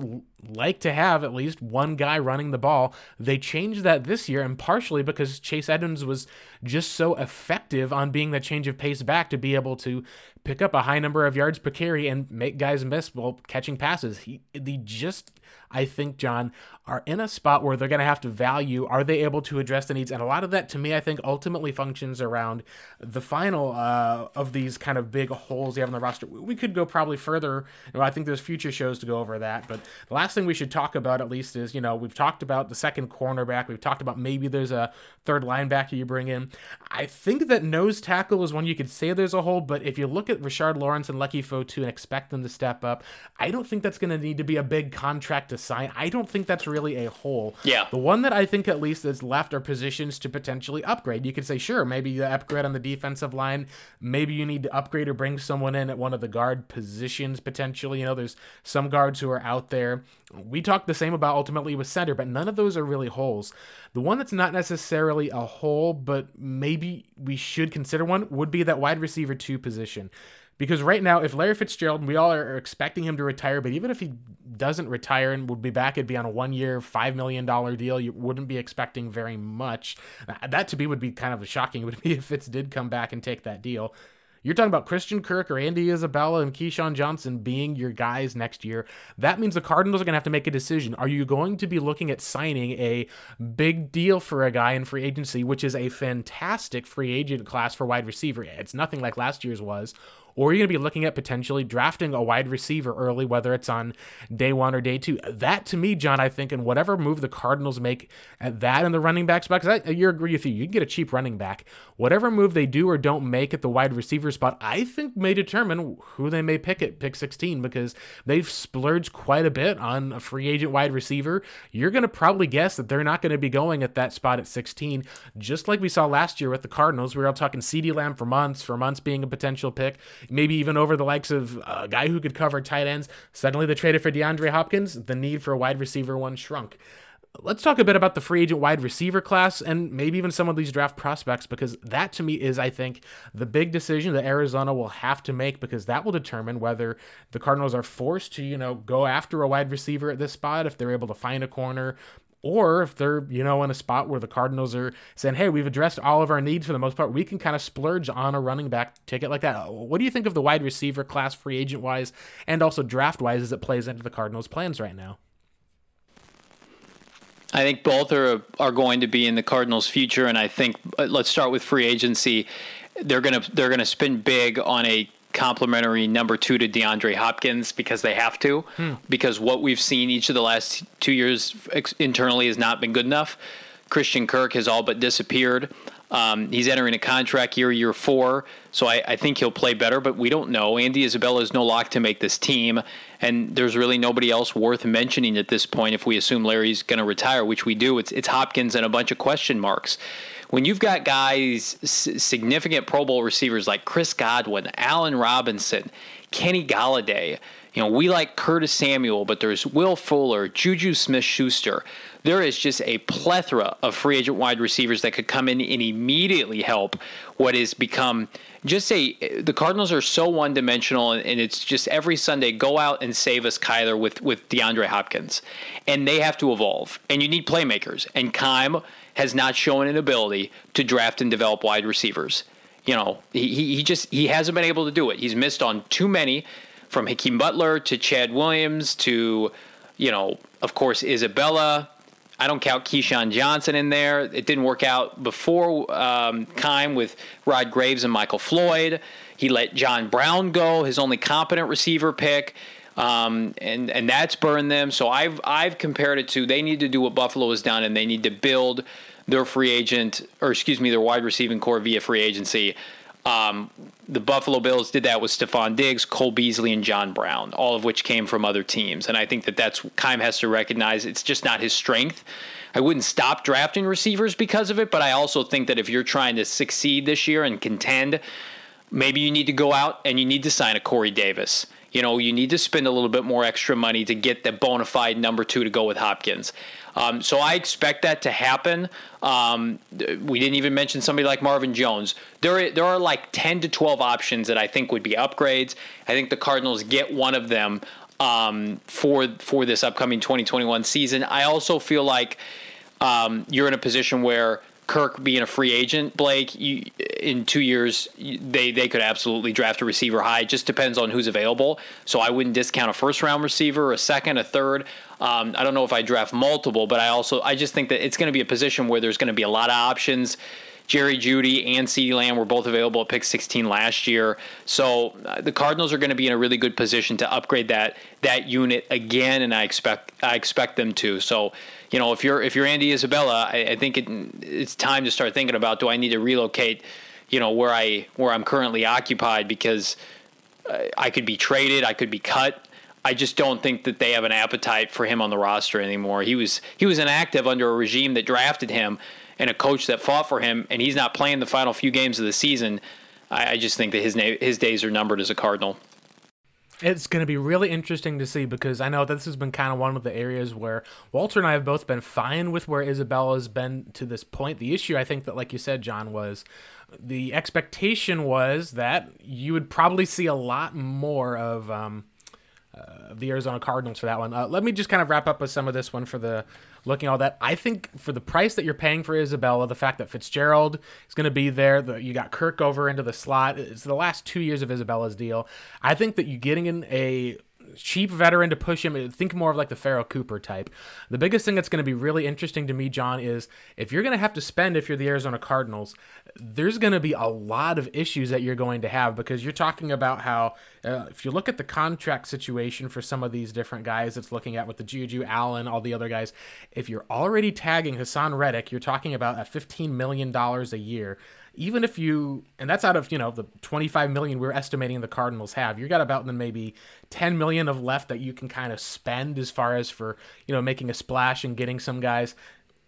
like to have at least one guy running the ball. They changed that this year, and partially because Chase Edmonds was just so effective on being the change of pace back to be able to pick up a high number of yards per carry and make guys miss while catching passes. He, he just I think, John, are in a spot where they're going to have to value are they able to address the needs? And a lot of that, to me, I think ultimately functions around the final uh, of these kind of big holes you have in the roster. We could go probably further. You know, I think there's future shows to go over that. But the last thing we should talk about, at least, is you know, we've talked about the second cornerback. We've talked about maybe there's a third linebacker you bring in. I think that nose tackle is one you could say there's a hole, but if you look at Rashard Lawrence and Leki Fotu and expect them to step up, I don't think that's going to need to be a big contract to sign. I don't think that's really a hole. Yeah. The one that I think at least is left are positions to potentially upgrade. You could say, sure, maybe you upgrade on the defensive line. Maybe you need to upgrade or bring someone in at one of the guard positions potentially. You know, there's some guards who are out there. We talked the same about ultimately with center, but none of those are really holes. The one that's not necessarily a hole, but maybe we should consider one would be that wide receiver two position. Because right now, if Larry Fitzgerald, we all are expecting him to retire, but even if he doesn't retire and would be back, it'd be on a one year, $5 million deal. You wouldn't be expecting very much. That to me would be kind of shocking. Would be if Fitz did come back and take that deal. You're talking about Christian Kirk or Andy Isabella and Keyshawn Johnson being your guys next year. That means the Cardinals are going to have to make a decision. Are you going to be looking at signing a big deal for a guy in free agency, which is a fantastic free agent class for wide receiver? It's nothing like last year's was or you're going to be looking at potentially drafting a wide receiver early, whether it's on day one or day two. That to me, John, I think, in whatever move the Cardinals make at that and the running back spot, because I you agree with you, you can get a cheap running back. Whatever move they do or don't make at the wide receiver spot, I think may determine who they may pick at pick 16 because they've splurged quite a bit on a free agent wide receiver. You're going to probably guess that they're not going to be going at that spot at 16, just like we saw last year with the Cardinals. We were all talking CeeDee Lamb for months, for months being a potential pick maybe even over the likes of a guy who could cover tight ends. Suddenly they traded for DeAndre Hopkins. The need for a wide receiver one shrunk. Let's talk a bit about the free agent wide receiver class and maybe even some of these draft prospects because that to me is, I think, the big decision that Arizona will have to make because that will determine whether the Cardinals are forced to, you know, go after a wide receiver at this spot if they're able to find a corner or if they're, you know, in a spot where the Cardinals are saying, hey, we've addressed all of our needs for the most part, we can kind of splurge on a running back ticket like that. What do you think of the wide receiver class, free agent wise, and also draft wise as it plays into the Cardinals' plans right now? I think both are are going to be in the Cardinals' future, and I think uh, let's start with free agency. They're gonna they're gonna spend big on a complementary number two to DeAndre Hopkins because they have to, hmm. because what we've seen each of the last two years internally has not been good enough. Christian Kirk has all but disappeared. Um, he's entering a contract year, year four, so I, I, think he'll play better, but we don't know. Andy Isabella is no lock to make this team, and there's really nobody else worth mentioning at this point if we assume Larry's going to retire, which we do. It's, it's Hopkins and a bunch of question marks when you've got guys, significant Pro Bowl receivers like Chris Godwin, Allen Robinson, Kenny Golladay, you know, we like Curtis Samuel, but there's Will Fuller, Juju Smith Schuster. There is just a plethora of free agent wide receivers that could come in and immediately help what has become just say the Cardinals are so one dimensional, and it's just every Sunday go out and save us Kyler with with DeAndre Hopkins, and they have to evolve, and you need playmakers, and Keim has not shown an ability to draft and develop wide receivers. You know, he, he just he hasn't been able to do it. He's missed on too many, from Hakeem Butler to Chad Williams to, you know, of course Isabella. I don't count Keyshawn Johnson in there. It didn't work out before um, Keim with Rod Graves and Michael Floyd. He let John Brown go, his only competent receiver pick um, and and that's burned them. So I've I've compared it to they need to do what Buffalo has done, and they need to build their free agent or excuse me their wide receiving corps via free agency. Um, the Buffalo Bills did that with Stefon Diggs, Cole Beasley, and John Brown, all of which came from other teams. And I think that that's Keim has to recognize it's just not his strength. I wouldn't stop drafting receivers because of it, but I also think that if you're trying to succeed this year and contend, maybe you need to go out and you need to sign a Corey Davis you know, you need to spend a little bit more extra money to get the bona fide number two to go with Hopkins. Um, so I expect that to happen. Um, we didn't even mention somebody like Marvin Jones. There, there are like 10 to 12 options that I think would be upgrades. I think the Cardinals get one of them. um, for for this upcoming 2021 season. I also feel like um, you're in a position where Kirk being a free agent, Blake, you, in two years they they could absolutely draft a receiver high. It just depends on who's available. So I wouldn't discount a first round receiver, a second, a third. Um, I don't know if I draft multiple, but I also I just think that it's going to be a position where there's going to be a lot of options. Jerry Jeudy and CeeDee Lamb were both available at pick 16 last year. So uh, the Cardinals are going to be in a really good position to upgrade that that unit again, and I expect I expect them to. So you know, if you're if you're Andy Isabella, I, I think it, it's time to start thinking about do I need to relocate, you know, where I where I'm currently occupied because uh, I could be traded, I could be cut. I just don't think that they have an appetite for him on the roster anymore. He was he was inactive under a regime that drafted him and a coach that fought for him, and he's not playing the final few games of the season, I, I just think that his na- his days are numbered as a Cardinal. It's going to be really interesting to see because I know that this has been kind of one of the areas where Walter and I have both been fine with where Isabella's been to this point. The issue, I think, that, like you said, John, was the expectation was that you would probably see a lot more of. Um, uh, the Arizona Cardinals for that one. Uh, let me just kind of wrap up with some of this one for the looking all that. I think for the price that you're paying for Isabella, the fact that Fitzgerald is going to be there, the, you got Kirk over into the slot. It's the last two years of Isabella's deal. I think that you getting in a cheap veteran to push him. Think more of like the Pharoh Cooper type. The biggest thing that's going to be really interesting to me, John, is if you're going to have to spend if you're the Arizona Cardinals, there's going to be a lot of issues that you're going to have because you're talking about how uh, if you look at the contract situation for some of these different guys, it's looking at with the Juju Allen, all the other guys. If you're already tagging Haason Reddick, you're talking about a $15 million a year even if you and that's out of you know the 25 million we're estimating the cardinals have you got about then maybe 10 million of left that you can kind of spend as far as for you know making a splash and getting some guys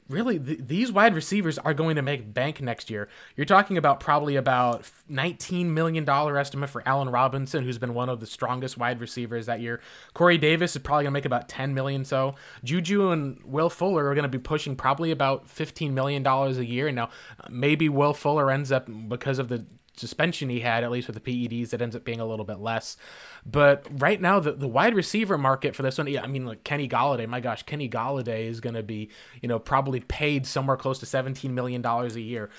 really th- these wide receivers are going to make bank next year. You're talking about probably about 19 million dollar estimate for Allen Robinson, who's been one of the strongest wide receivers that year. Corey Davis is probably going to make about 10 million. So Juju and Will Fuller are going to be pushing probably about 15 million dollars a year. Now maybe Will Fuller ends up because of the suspension he had, at least with the PEDs, it ends up being a little bit less. But right now, the, the wide receiver market for this one, yeah, I mean, like Kenny Golladay, my gosh, Kenny Golladay is going to be, you know, probably paid somewhere close to $17 million a year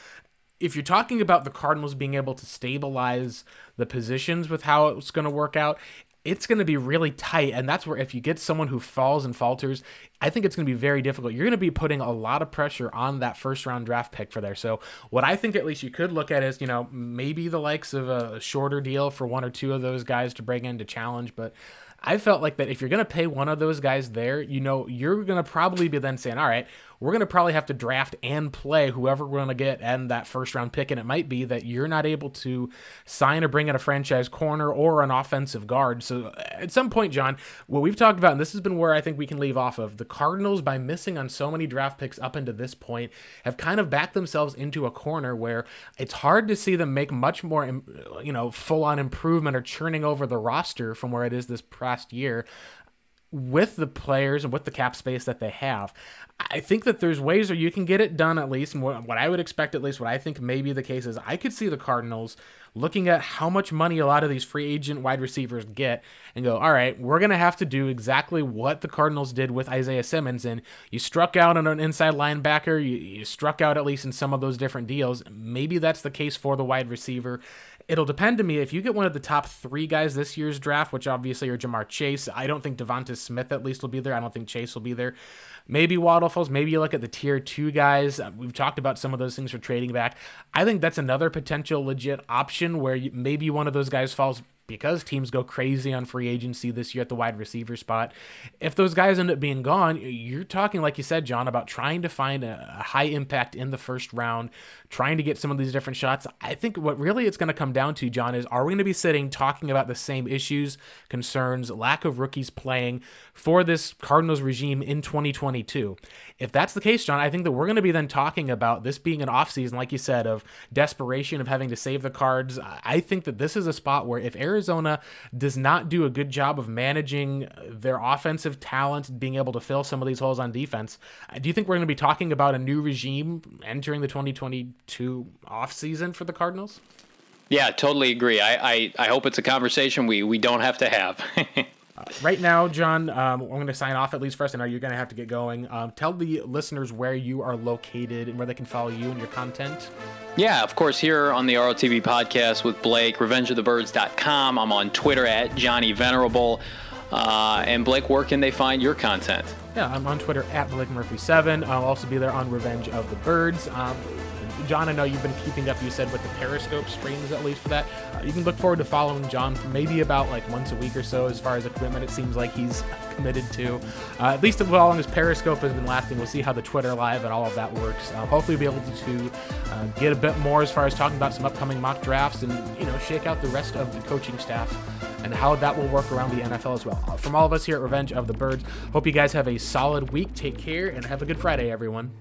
if you're talking about the Cardinals being able to stabilize the positions with how it's going to work out, it's going to be really tight. And that's where if you get someone who falls and falters, I think it's going to be very difficult. You're going to be putting a lot of pressure on that first round draft pick for there. So, what I think at least you could look at is, you know, maybe the likes of a shorter deal for one or two of those guys to bring in to challenge. But I felt like that if you're going to pay one of those guys there, you know, you're going to probably be then saying, all right, we're going to probably have to draft and play whoever we're going to get and that first round pick. And it might be that you're not able to sign or bring in a franchise corner or an offensive guard. So uh, at some point, John, what we've talked about, and this has been where I think we can leave off of, the Cardinals, by missing on so many draft picks up into this point, have kind of backed themselves into a corner where it's hard to see them make much more, you know, full on improvement or churning over the roster from where it is this past year with the players and with the cap space that they have. I think that there's ways where you can get it done at least, and what, what I would expect at least, what I think may be the case is I could see the Cardinals looking at how much money a lot of these free agent wide receivers get and go, all right, we're going to have to do exactly what the Cardinals did with Isaiah Simmons. And you struck out on an inside linebacker, you, you struck out at least in some of those different deals. Maybe that's the case for the wide receiver it'll depend to me if you get one of the top three guys this year's draft, which obviously are Ja'Marr Chase. I don't think Devonta Smith at least will be there. I don't think Chase will be there. Maybe Waddle falls. Maybe you look at the tier two guys. Uh, we've talked about some of those things for trading back. I think that's another potential legit option where maybe one of those guys falls because teams go crazy on free agency this year at the wide receiver spot. If those guys end up being gone, you're talking, like you said, John, about trying to find a, a high impact in the first round, trying to get some of these different shots. I think what really it's going to come down to, John, is are we going to be sitting talking about the same issues, concerns, lack of rookies playing for this Cardinals regime in 2022? If that's the case, John, I think that we're going to be then talking about this being an offseason, like you said, of desperation, of having to save the cards. I think that this is a spot where if Arizona does not do a good job of managing their offensive talent, being able to fill some of these holes on defense, uh, do you think we're going to be talking about a new regime entering the 2022 offseason for the Cardinals? Yeah, totally agree. I, I, I hope it's a conversation we, we don't have to have. Uh, right now, John, um, I'm going to sign off at least first. I know you're going to have to get going. Um, tell the listeners where you are located and where they can follow you and your content. Yeah, of course, here on the ROTB podcast with Blake, revengeofthebirds.com. I'm on Twitter at Johnny Venerable. Uh, and Blake, where can they find your content? Yeah, I'm on Twitter at Blake Murphy7. I'll also be there on Revenge of the Birds. Um, John, I know you've been keeping up, you said, with the Periscope streams, at least for that. Uh, you can look forward to following John maybe about like once a week or so as far as equipment it seems like he's committed to. Uh, at least as long as Periscope has been lasting, we'll see how the Twitter Live and all of that works. Uh, hopefully, we'll be able to uh, get a bit more as far as talking about some upcoming mock drafts and, you know, shake out the rest of the coaching staff and how that will work around the NFL as well. From all of us here at Revenge of the Birds, hope you guys have a solid week. Take care and have a good Friday, everyone.